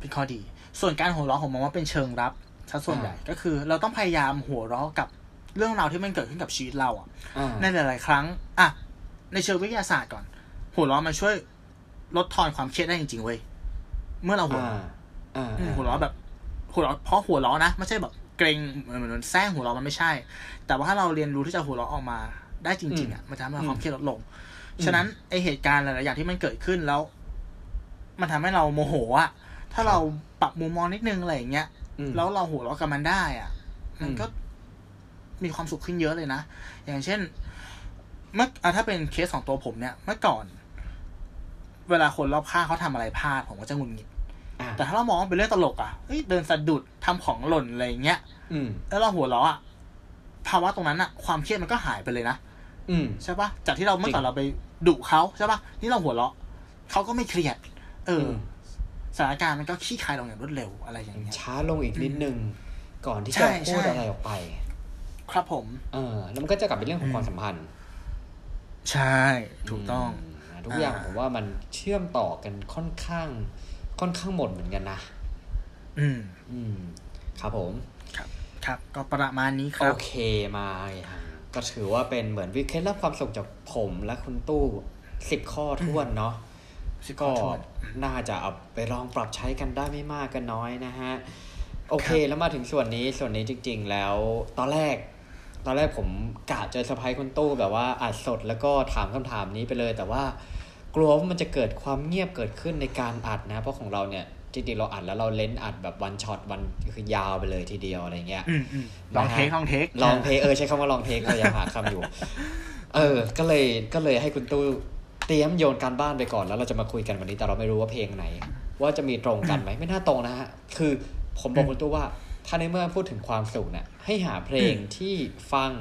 เป็นข้อดี ส่วนการหัวเราะผมมองว่าเป็นเชิงรับซะส่วนอ่าใหญ่ก็คือ เราต้องพยายามหัวเราะกับเรื่องราวที่มันเกิดขึ้นกับชีวิตเราอะอ่าในหลาย ๆ ครั้งอะในเชิงวิทยาศาสตร์ก่อน หัวเราะมันช่วยลดทอนความเครียดได้จริงๆเว้ยเมื่อเราหัวอ่าเราะอ่าอืมหัวเราะแบบ หัวเราะเพราะหัวเราะนะไม่ใช่แบบเกรงเหมือนเหมือนแซงหัวเราะมันไม่ใช่ แต่ว่าถ้าเราเรียนรู้ที่จะหัวเราะออกมาได้จริง ๆอะมันจะทำให้ความเครียดลดลง ฉะนั้นไอเหตุการณ์หลายๆอย่างที่มันเกิดขึ้นแล้ว มันทำให้เราโมโหอะถ้าเราปรับมุมมองนิดนึงอะไรอย่างเงี้ยอืมแล้วเราหัวเราะกับมันได้ อะ มันอืมก็มีความสุขขึ้นเยอะเลยนะ อย่างเช่น เมื่ออะถ้าเป็นเคสของตัวผมเนี่ย เมื่อก่อน เวลาคนรอบข้างเขาทำอะไรพลาดผมก็จะหงุนงิดอ่าแต่ถ้าเรามองว่าเป็นเรื่องตลกอะเฮ้ยเดินสะดุดทำของหล่นอะไรอย่างเงี้ยอืมแล้วเราหัวเราะอะภาวะตรงนั้นอะ ความเครียดมันก็หายไปเลยนะอืมใช่ปะจากที่เราเมื่อก่อจรินงเราไปดุเขาใช่ปะนี่เราหัวเราะเขาก็ไม่เครียด เอออมสถานการณ์มันก็คลี่คลายลงอย่างรวดเร็วอะไรอย่างเงี้ยช้าลงอีกนิดนึงก่อนที่ใช่จะพูดใช่อะไรออกไป ครับผม เออ แล้วมันก็จะกลับเป็นเรื่องของอืมความสัมพันธ์ ใช่ ถูกต้องม ทุกอย่างอ่าผมว่ามันเชื่อมต่อกันค่อนข้าง ค่อนข้างหมดเหมือนกันนะ อืม อืม ครับผม ครับ ครับ ก็ประมาณนี้คโอรับเคมาอย่างก็ถือว่าเป็นเหมือนวิเคล็ดลับความสุขจากผมและคุณตู้สิบข้อท้วนเนาะสิบข้ก็อถ้วนน่าจะเอาไปลองปรับใช้กันได้ไม่มากก็น้อยนะฮะ โอเคครับแล้วมาถึงส่วนนี้ส่วนนี้จริง ๆ แล้วตอนแรก ตอนแรกผมกะจะเซอร์ไพรส์คุณตู้แบบว่าอัดสดแล้วก็ถามคำถามนี้ไปเลย แต่ว่ากลัวว่ามันจะเกิดความเงียบเกิดขึ้นในการอัดนะ เพราะของเราเนี่ยจริงๆเราอัดแล้วเราเล่นอัดแบบ one shot one คือยาวไปเลยทีเดียวอะไรเงี้ยอืมอืม long take long take long play เออใช้คำว่า long play พยายามหาคำอยู่ เออ ก็เลยก็เลยให้คุณตู้เตรียมโยนการบ้านไปก่อนแล้วเราจะมาคุยกันวันนี้แต่เราไม่รู้ว่าเพลงไหน ว่าจะมีตรงกันไหมไม่น่าตรงนะฮะคือผมบอกคุณตู้ว่า ถ้าในเมื่อพูดถึงความสุขเนี่ย ให้หาเพลงที่ฟัง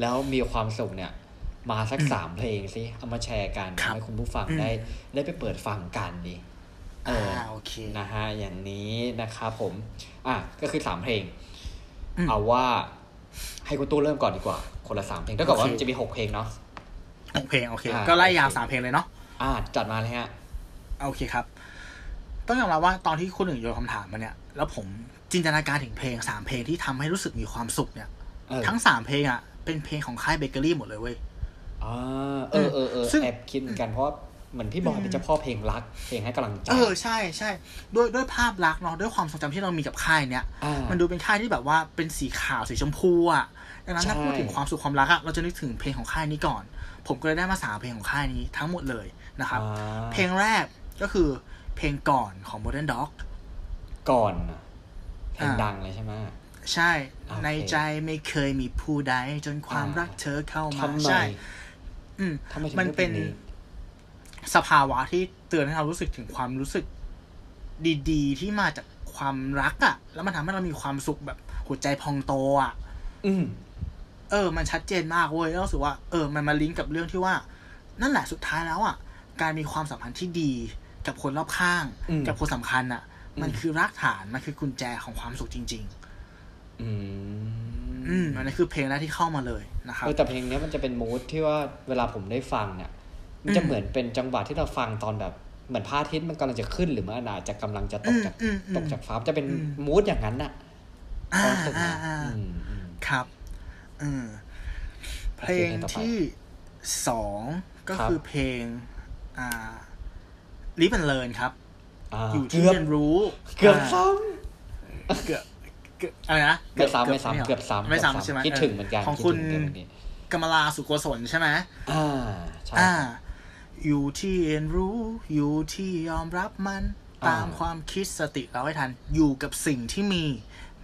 แล้วมีความสุขเนี่ย มาสักสามเพลงสิเอามาแชร์กันครับให้คุณผู้ฟังอืมได้ได้ไปเปิดฟังกันดิเออ่าอโอเคนะฮะอย่างนี้นะครับผม อะก็คือสามเพลงอืมเอาว่าให้คุณตู้เริ่มก่อนดีกว่า คนละสามเพลงถ้าเกิดว่าโอเคมันจะมีหกเพลงเนาะหกเพลงโอเคอ่าก็ไล่ยาวโอเคสามเพลงเลยเนาะอ่า จัดมาเลยฮะ โอเคครับ ต้องยอมรับว่าตอนที่คุณหนึ่งโยนคำถามมาเนี่ย แล้วผม จินตนาการถึงเพลงสามเพลงที่ทำให้รู้สึกมีความสุขเนี่ยเออทั้งสามเพลงอะเป็นเพลงของค่ายเบเกอรี่หมดเลยเว้ยอ่าเออเออเออซึ่งแอบคิดเหมือนกันเพราะว่าเหมือนพี่บอยเป็นเจ้าพ่อเพลงรัก เพลงให้กำลังใจ เออใช่ใช่ด้วยด้วยภาพลักษณ์เนาะด้วยความทรงจำที่เรามีกับค่ายเนี้ยอ่ามันดูเป็นค่ายที่แบบว่าเป็นสีขาวสีชมพูอะดังนั้นถ้าใช่พูดถึงความสุขความรักอะเราจะนึกถึงเพลงของค่ายนี้ก่อน ผมก็เลยได้มาสามเพลงของค่ายนี้ทั้งหมดเลยนะครับอ่าเพลงแรกก็คือเพลงก่อนของ Modern Dog ก่อนน่ะ เพลงอ่าดังเลยใช่ไหมใช่โอเคในใจไม่เคยมีผู้ใดจนความอ่ารัรักเธอเข้ามาทำไมใช่อืมทำไมถึงมันลือกพลงเป็นสภาวะที่เตือนให้เรารู้สึกถึงความรู้สึกดีๆ ที่มาจากความรักอะ่ะ แล้วมันทำให้เรามีความสุขแบบหัวใจพองโตอะ่ะ อืมเออ มันชัดเจนมากเว้ยแล้วรู้สึกว่าเออ มันมาลิงก์กับเรื่องที่ว่า นั่นแหละสุดท้ายแล้วอะ่ะ การมีความสัมพันธ์ที่ดีกับคนรอบข้างอืมกับคนสำคัญอะ่ะ มันอืมคือรากฐานมันคือกุญแจของความสุขจริงอืมอืมอันนี้คือเพลงแรกที่เข้ามาเลยนะครับเออแต่เพลงเนี้ยมันจะเป็นมูทที่ว่าเวลาผมได้ฟังเนี่ย มันจะอืมเหมือนเป็นจังหวะที่เราฟังตอนแบบเหมือนพระอาทิตย์มันกำลังจะขึ้นหรือมันอาจจะกำลังจะตกจากอืมอืมตกจากฟ้าจะเป็นอืมมูทอย่างนั้นน่ะอ่าความรู้สึกอ่านะอ่าอืมอืมครับเออเพลงเพลงต่อไปที่สองก็ครับคือเพลง อ่าลิฟ and learn ครับ อ่าอยู่ที่เกือบเรียนรู้ เกือบาซ้เกือบเกือบอะไรนะำไม่ซ้ำไม่หรซ้ำเกือบซ้ำไม่เกือบซ้ำใช่ไหมคิดถึงเหมือนกันของดคุณถึงเรื่องนี้กำมลาสุโกศลใช่ไหมอ่าใช่อ่าอยู่ที่เรียนรู้ อยู่ที่ยอมรับมันอ่าตามความคิดสติเราให้ทัน อยู่กับสิ่งที่มี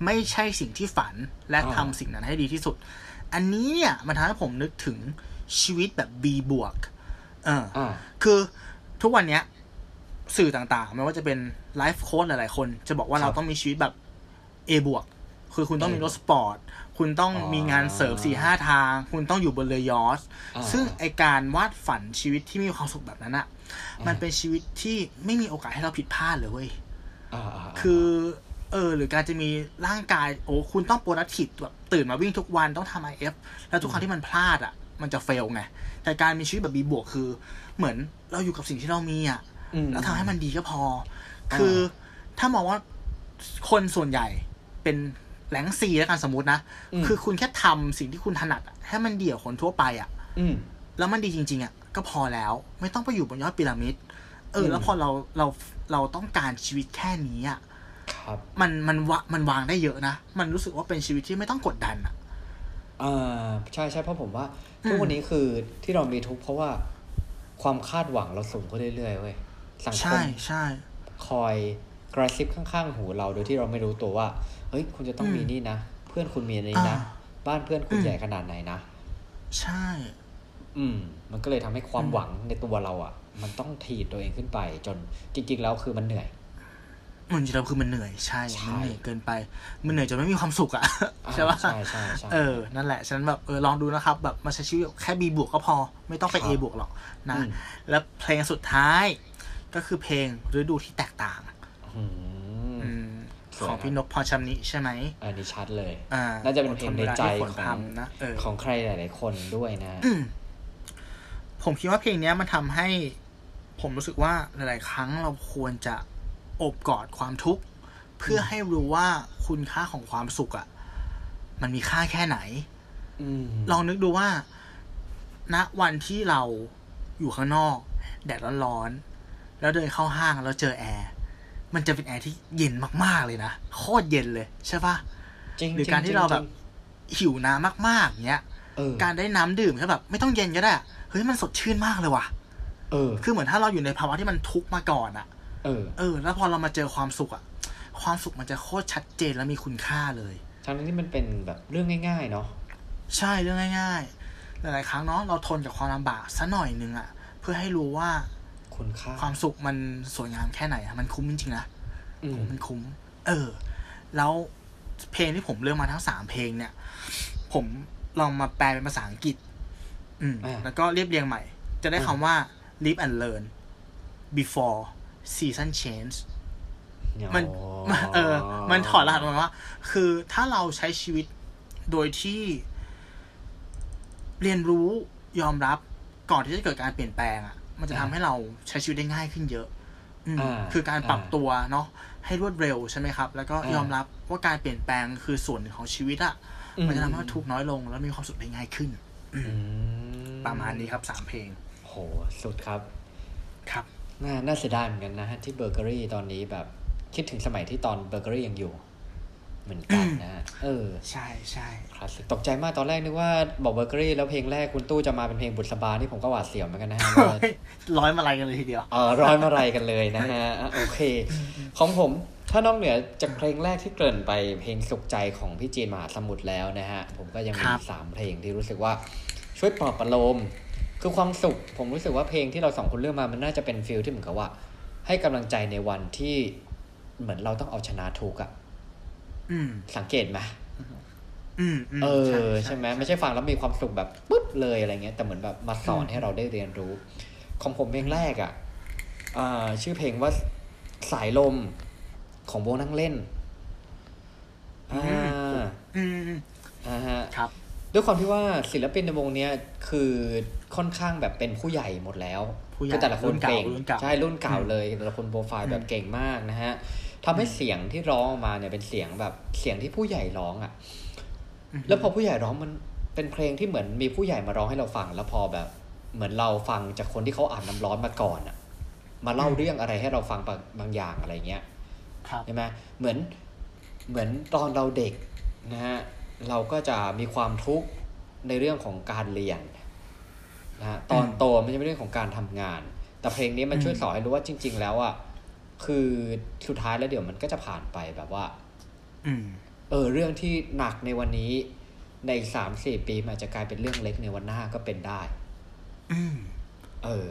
ไม่ใช่สิ่งที่ฝันและทำสิ่งนั้นให้ดีที่สุด อันนี้เนี่ยมันทำให้ผมนึกถึงชีวิตแบบ B บวกเอออ่าคือทุกวันเนี้ย สื่อต่างๆ ไม่ว่าจะเป็นไลฟ์โค้ดหลายๆ คน จะบอกว่าครับเราต้องมีชีวิตแบบ A บวก คือคุณต้องมี A รถสปอร์ต คุณต้องอ๋อมีงานเสริมสี่ห้าทาง คุณต้องอยู่บนเรือยอชต์อ่าซึ่งไอการวาดฝันชีวิตที่มีความสุขแบบนั้นอะมันเป็นชีวิตที่ไม่มีโอกาสให้เราผิดพลาดเลยเว้ยอ่าอ่าคือเออหรือการจะมีร่างกายโอ้คุณต้อง productive แบบตื่นมาวิ่งทุกวันต้องทำ IF แล้วทุกครั้งที่มันพลาดอะ มันจะ fail ไง แต่การมีชีวิตแบบ B บวกคือ เหมือนเราอยู่กับสิ่งที่เรามีอะอืม แล้วทำให้มันดีก็พอ คือถ้ามองว่าคนส่วนใหญ่เป็นแหลงซีแล้วกันสมมตินะอืมคือคุณแค่ทำสิ่งที่คุณถนัดอะให้มันดีกว่าคนทั่วไปอะ อืมแล้วมันดีจริง ๆ อะ ก็พอแล้ว ไม่ต้องไปอยู่บนยอดพีระมิด เอออืมแล้วพอเราเราเราต้องการชีวิตแค่นี้อะครับมันมันวะมันวางได้เยอะนะ มันรู้สึกว่าเป็นชีวิตที่ไม่ต้องกดดันอะอ่าใช่ใช่เพราะผมว่าอืมทุกวันนี้คือที่เรามีทุกข์เพราะว่าความคาดหวังเราสูงขึ้นเรื่อยๆเว้ย สังคใช่มใช่คอยกระซิบข้างๆหูเราโดยที่เราไม่รู้ตัวว่า เฮ้ย คุณจะต้องอืมมีนี่นะ เพื่อนคุณมีอันนี้นะอ่าบ้านเพื่อนคุณอืมใหญ่ขนาดไหนนะ ใช่ อืม มันก็เลยทำให้ความอืมหวังในตัวเราอะ มันต้องถีบตัวเองขึ้นไป จนจริง ๆ แล้วคือมันเหนื่อยมันจริงๆแล้วคือมันเหนื่อยใช่ใช่ มันเหนื่อยเกินไป มันเหนื่อยจนไม่มีความสุขอะอ่าใช่ปะใช่ใช่ใช่เออ นั่นแหละ ฉะนันแบบเออลองดูนะครับแบบมาใช้ชีวิตแค่ B บวกก็พอ ไม่ต้องไปครับ A บวกหรอกนะอืมแล้วเพลงสุดท้าย ก็คือเพลงฤดูที่แตกต่างอืมอืมสวยของพี่นกพรชำนิใช่ไหมอันนี้ชัดเลยอ่าน่าจะเป็นเพลงในใจอดทนเวลาที่ฝนของพรำนะเออของใครหลาย ๆ คนด้วยนะอืมผมคิดว่าเพลงเนี้ยมันทำให้ ผมรู้สึกว่าหลาย ๆ ครั้งเราควรจะโอบกอดความทุกข์ เพื่อให้รู้ว่าคุณค่าของความสุขอะ่ะ มันมีค่าแค่ไหนอืมลองนึกดูว่าณวันที่เราอยู่ข้างนอก แดดร้อนๆ แล้วเดินเข้าห้างแล้วเจอแอร์มันจะเป็นแอร์ที่เย็นมากๆเลยนะโคตรเย็นเลยใช่ปะจริงหรือจงการที่เราแบบจงหิวน้ำมากๆเงี้ยเออการได้น้ำดื่มแค่แบบ ไม่ต้องเย็นก็ได้อะเฮ้ยมันสดชื่นมากเลยว่ะเออ คือเหมือนถ้าเราอยู่ในภาวะที่มันทุกข์มาก่อนอะเออ เออ แล้วพอเรามาเจอความสุขอะความสุขมันจะโคตรชัดเจนและมีคุณค่าเลยทั้งที่มันเป็นแบบเรื่องง่าย ๆ เนาะใช่เรื่องง่าย ๆ หลายๆครั้งเนาะเราทนกับความลำบากสักหน่อยนึงอะเพื่อให้รู้ว่า คุณค่า ความสุขมันสวยงามแค่ไหนอะมันคุ้มจริงๆนะอืมมันคุ้ม เออ แล้วเพลงที่ผมเลือกมาทั้งสามเพลงเนี่ย ผมลองมาแปลเป็นภาษาอังกฤษ อืมอ่าแล้วก็เรียบเรียงใหม่ จะได้คำว่า live and learn before season change มันอ๋อเออ มันถอดรหัสมาว่า คือถ้าเราใช้ชีวิตโดยที่ เรียนรู้ยอมรับก่อนที่จะเกิดการเปลี่ยนแปลงอะ มันจะทำให้เราใช้ชีวิตได้ง่ายขึ้นเยอะอืมอ่าคือการปรับอ่าตัวเนาะให้รวดเร็วใช่ไหมครับ แล้วก็อ่ายยอมรับว่าการเปลี่ยนแปลงคือส่วนหนึ่งของชีวิตอะอืมมันจะทำให้เราทุกข์น้อยลงแล้วมีความสุขได้ง่ายขึ้นอืมประมาณนี้ครับสามเพลง โหสุดครับ ครับ น่าน่าเสียดายเหมือนกันนะฮะที่เบเกอรี่ตอนนี้แบบคิดถึงสมัยที่ตอนเบเกอรี่ยังอยู่ เหมือนกันนะฮะเออ ใช่ใช่คลาสสิกตกใจมากตอนแรกนึกว่าบอกเบเกอรี่แล้วเพลงแรกคุณตู้จะมาเป็นเพลงบุษบานี่ผมก็หวาดเสียวเหมือนกันนะฮะว่าร้อยมาลัยกันเลยทีเดียวเออร้อยมาลัยกันเลยนะฮะอะโอเค ของผมถ้านอกเหนือจากเพลงแรกที่เกริ่นไปเพลงสุขใจของพี่จีนมหาสมุทรแล้วนะฮะ ผมก็ยังมีครับสามเพลงที่รู้สึกว่าช่วยปลอบประโลม คือความสุข ผมรู้สึกว่าเพลงที่เราสองคนเลือกมามันน่าจะเป็นฟิลที่เหมือนกับว่า ให้กำลังใจในวันที่เหมือนเราต้องเอาชนะทุกข์อะอืม สังเกตไหมอืมมเออใช่ไหมไม่ใช่ฟังแล้วมีความสุขแบบปุ๊บเลยอะไรเงี้ยแต่เหมือนแบบมาสอนให้เราได้เรียนรู้ ของผมเพลงแรกอะอ่าชื่อเพลงว่าสายลมของวงนั่งเล่นอ่าอืมผอ่าฮะครับด้วยความที่ว่าศิลปินในวงเนี้ยคือค่อนข้างแบบเป็นผู้ใหญ่หมดแล้วผู้ใหญ่คือแต่ละคนรุ่นเก่าเก่งรุ่นเก่าใช่รุ่นเก่าอืมเลยแต่ละคนโปรไฟล์แบบอืมเก่งมากนะฮะ ทำให้เสียงที่ร้องออกมาเนี่ยเป็นเสียงแบบเสียงที่ผู้ใหญ่ร้องอะ แล้วพอผู้ใหญ่ร้องมันเป็นเพลงที่เหมือนมีผู้ใหญ่มาร้องให้เราฟัง แล้วพอแบบ เหมือนเราฟังจากคนที่เขาอ่านน้ำร้อนมาก่อนอะ มาเล่าเรื่องอะไรให้เราฟังบางบางอย่างอะไรเงี้ยครับใช่ไหมเหมือนเหมือนตอนเราเด็กนะฮะเราก็จะมีความทุกข์ในเรื่องของการเรียนนะฮะตอนอืมโตมันจะเป็นเรื่องของการทำงาน แต่เพลงนี้มันอืมช่วยสอนให้รู้ว่าจริง ๆ แล้วอะ คือสุดท้ายแล้วเดี๋ยวมันก็จะผ่านไปแบบว่าอืมเออ เรื่องที่หนักในวันนี้ ในสามสี่ปีมันอาจจะกลายเป็นเรื่องเล็กในวันหน้าก็เป็นได้อืมเออ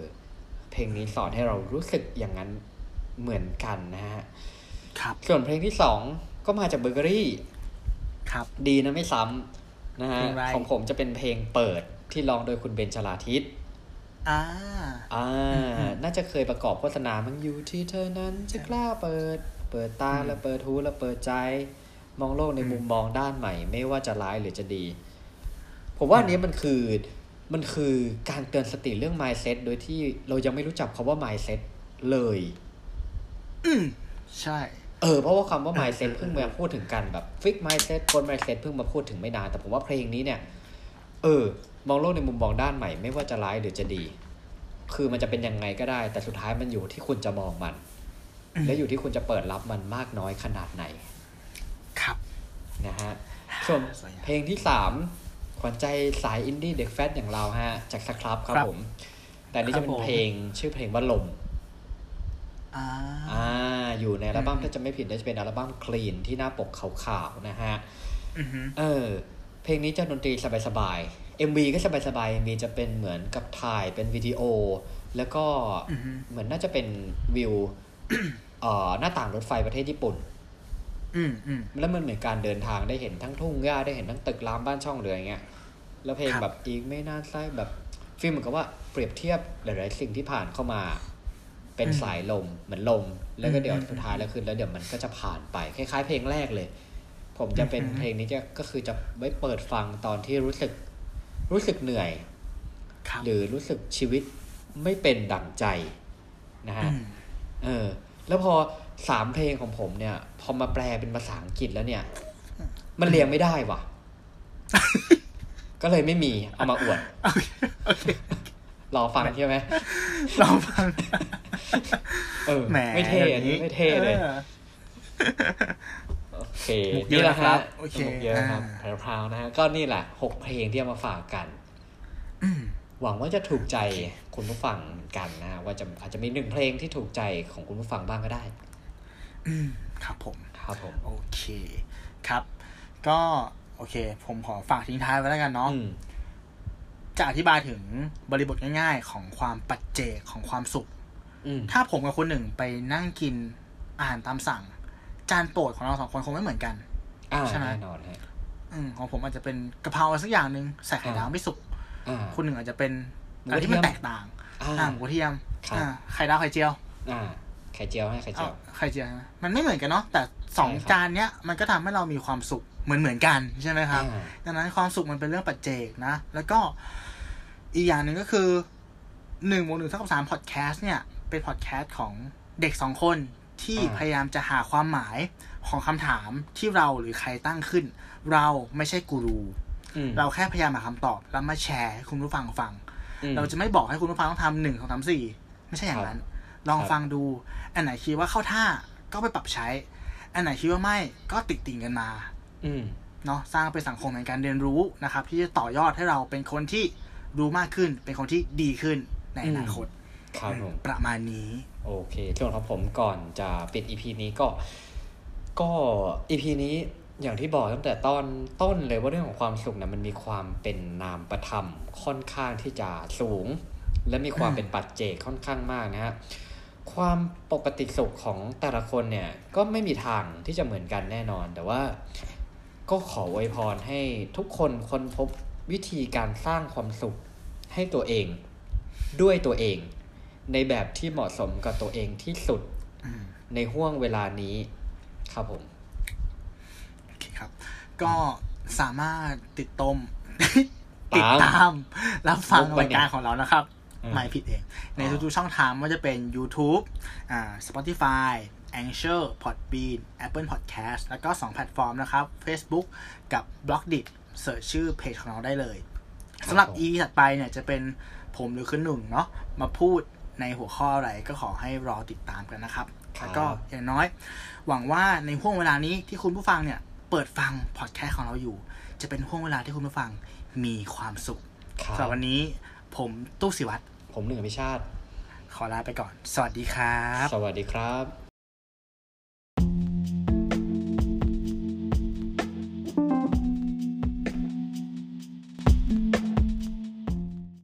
เพลงนี้สอนให้เรารู้สึกอย่างนั้นเหมือนกันนะฮะครับส่วนเพลงที่สองก็มาจากเบเกอรี่ ครับ ดีนะไม่ซ้ำนะฮะเพลงอะไรของผมจะเป็นเพลงเปิดที่ร้องโดยคุณเบนชลาทิศ อ่าอ่าอืมน่าจะเคยประกอบโฆษณามันอยู่ที่เธอนั้นจะกล้าเปิด เปิดตาอืมและเปิดหูและเปิดใจ มองโลกในอืมมุมมองด้านใหม่ ไม่ว่าจะร้ายหรือจะดี ผมว่าอันนี้มันคือมันคือการเตือนสติเรื่อง mindset โดยที่เรายังไม่รู้จักคาว่า mindset เลย อืมใช่ เออ เพราะว่าคำว่า mindset เพิ่งมาพูดถึงกันแบบ fix mindset คน mindset เพิ่งมาพูดถึงไม่นาน แต่ผมว่าเพลงนี้เนี่ย เออ มองโลกในมุมมองด้านใหม่ไม่ว่าจะร้ายหรือจะดี คือมันจะเป็นยังไงก็ได้ แต่สุดท้ายมันอยู่ที่คุณจะมองมันอืมและอยู่ที่คุณจะเปิดรับมันมากน้อยขนาดไหน ครับนะฮะส่วนสวยงามเพลงที่สามขวัญใจสายอินดี้เด็กแฟตอย่างเราฮะ จากสครับครับครับผม แต่อันนี่ครัจะบเป็นผมเพลงชื่อเพลงว่าลมอ่าอ่าอยู่ในอัลบั้มอืมถ้าจะไม่ผิดน่าจะเป็นอัลบั้มคลีนที่หน้าปกขาวๆนะฮะอือฮึเออ เพลงนี้จะดนตรีสบายๆ MV ก็สบายๆ MV จะเป็นเหมือนกับถ่ายเป็นวิดีโอ แล้วก็อือฮึเหมือนน่าจะเป็นวิวเอ่อหน้าต่างรถไฟประเทศญี่ปุ่น อืมอืมแล้วมันเหมือนการเดินทางได้เห็นทั้งทุ่งหญ้าได้เห็นทั้งตึกรามบ้านช่องเรืออย่างเงี้ยแล้วเพลงครับแบบอีกไม่นานใกล้แบบฟีลเหมือนกับว่าเปรียบเทียบหลายๆสิ่งที่ผ่านเข้ามา เป็นสายลมเหมือนลม แล้วก็เดี๋ยวสุดท้ายแล้วคือแล้วเดี๋ยวมันก็จะผ่านไปคล้ายๆ เพลงแรกเลย ผมจะเป็นเพลงนี้จะก็คือจะไว้เปิดฟังตอนที่รู้สึก รู้สึกเหนื่อยครับหรือรู้สึกชีวิตไม่เป็นดั่งใจนะฮะอืมเออ แล้วพอสามเพลงของผมเนี่ย พอมาแปลเป็นภาษาอังกฤษแล้วเนี่ย มันเรียงไม่ได้ว่ะ ก็เลยไม่มีเอามาอวดโอเคโอเครอฟังใช่ไหมลองฟัง เออแหมไม่เท่อันนี้ไม่เท่เลย ออโอเคมุกเยอะนี่แหละนะครับฮะโอเคมุกเยอะครับอ่าพราวๆนะฮะก็นี่แหละหกเพลงที่เอามาฝากกันอืมหวังว่าจะถูกใจคุณผู้ฟังเหมือนกันนะฮะว่าจะอาจจะมีหนึ่งเพลงที่ถูกใจของคุณผู้ฟังบ้างก็ได้อืมครับผมครับผมโอเคครับ ก็โอเค ผมขอฝากทิ้งท้ายไว้แล้วกันเนาะอืมจะอธิบายถึงบริบทง่ายๆ ของความปัจเจกของความสุขอืมถ้าผมกับคนหนึ่งไปนั่งกินอาหารตามสั่ง จานโปรดของเราสองคนคงไม่เหมือนกันอ่าใช่ไหมแน่นอนฮะอืมของผมอาจจะเป็นกะเพราอะไรสักอย่างหนึ่งใส่ไข่ดาวอ่าไม่สุกอ่าคนหนึ่งอาจจะเป็นหมูอะไรที่มันกระเทียมแตกต่างอ่าอ่าหมูกระเทียมครับอ่าไข่ดาวไข่เจียวอ่าไข่เจียวให้ไข่เจีเอายวไข่เจียวใช่ไหมมันไม่เหมือนกันเนาะแต่สองใช่ครับจานเนี้ยมันก็ทำให้เรามีความสุขเหมือนเหมือนๆกันใช่ไหมครับอ่าดังนั้นความสุขมันเป็นเรื่องปัจเจกนะ แล้วก็อีกอย่างหนึ่งก็คือหนึ่งบวกหนึ่งเท่ากับสามพอดแคสต์เนี่ย เป็นพอดแคสต์ของเด็กสองคน ที่อ่าพยายามจะหาความหมายของคำถามที่เราหรือใครตั้งขึ้น เราไม่ใช่กูรูอืมเราแค่พยายามหาคำตอบ แล้วมาแชร์ให้คุณผู้ฟังฟังอืมเราจะไม่บอกให้คุณผู้ฟังต้องทำหนึ่งสองสามสี่ไม่ใช่อย่างนั้น ลองครับฟังดู อันไหนคิดว่าเข้าท่าก็ไปปรับใช้ อันไหนคิดว่าไม่ก็ติดติ่งกันมา อืมเนาะสร้างเป็นสังคมแห่งการเรียนรู้นะครับ ที่จะต่อยอดให้เราเป็นคนที่รู้มากขึ้น เป็นคนที่ดีขึ้นในอนาคต ครับผมประมาณนี้ โอเคส่วนของผมก่อนจะปิด EP นี้ก็ ก็ EP นี้อย่างที่บอกตั้งแต่ตอนต้นเลยว่าเรื่องของความสุขเนี่ยมันมีความเป็นนามประธรรมค่อนข้างที่จะสูง และมีความเป็นปัจเจกค่อนข้างมากนะฮะความปกติสุขของแต่ละคนเนี่ยก็ไม่มีทางที่จะเหมือนกันแน่นอน แต่ว่าก็ขออวยพรให้ทุกคนค้นพบวิธีการสร้างความสุขให้ตัวเอง ด้วยตัวเอง ในแบบที่เหมาะสมกับตัวเองที่สุดอืมในห่วงเวลานี้ครับผม โอเคครับ ก็สามารถติดตมติดตามรับฟังมุกปะรายเนี่ยการของเรานะครับอืมไม่ผิดเอง ในอ๋อทุกๆช่องทางไม่ว่าจะเป็น YouTube อ่า Spotify Anchor Podbean Apple Podcast แล้วก็ 2 แพลตฟอร์มนะครับ Facebook กับ b l o g d i t เสิร์ชชื่อเพจของเราได้เลยสำหรับผม EP ถัดไปเนี่ยจะเป็นผมหรือคือหนึ่งเนาะมาพูด ในหัวข้ออะไรก็ขอให้รอติดตามกันนะครับครับ แล้วก็อย่างน้อย หวังว่าในห้วงเวลานี้ที่คุณผู้ฟังเนี่ย เปิดฟังพอดแคสต์ของเราอยู่ จะเป็นห้วงเวลาที่คุณผู้ฟังมีความสุขครัสำหรับบวันนี้ผมตู้สิวัตรผมหนึ่งอภิชาติ ขอลาไปก่อน สวัสดีครับ สวัสดีครับ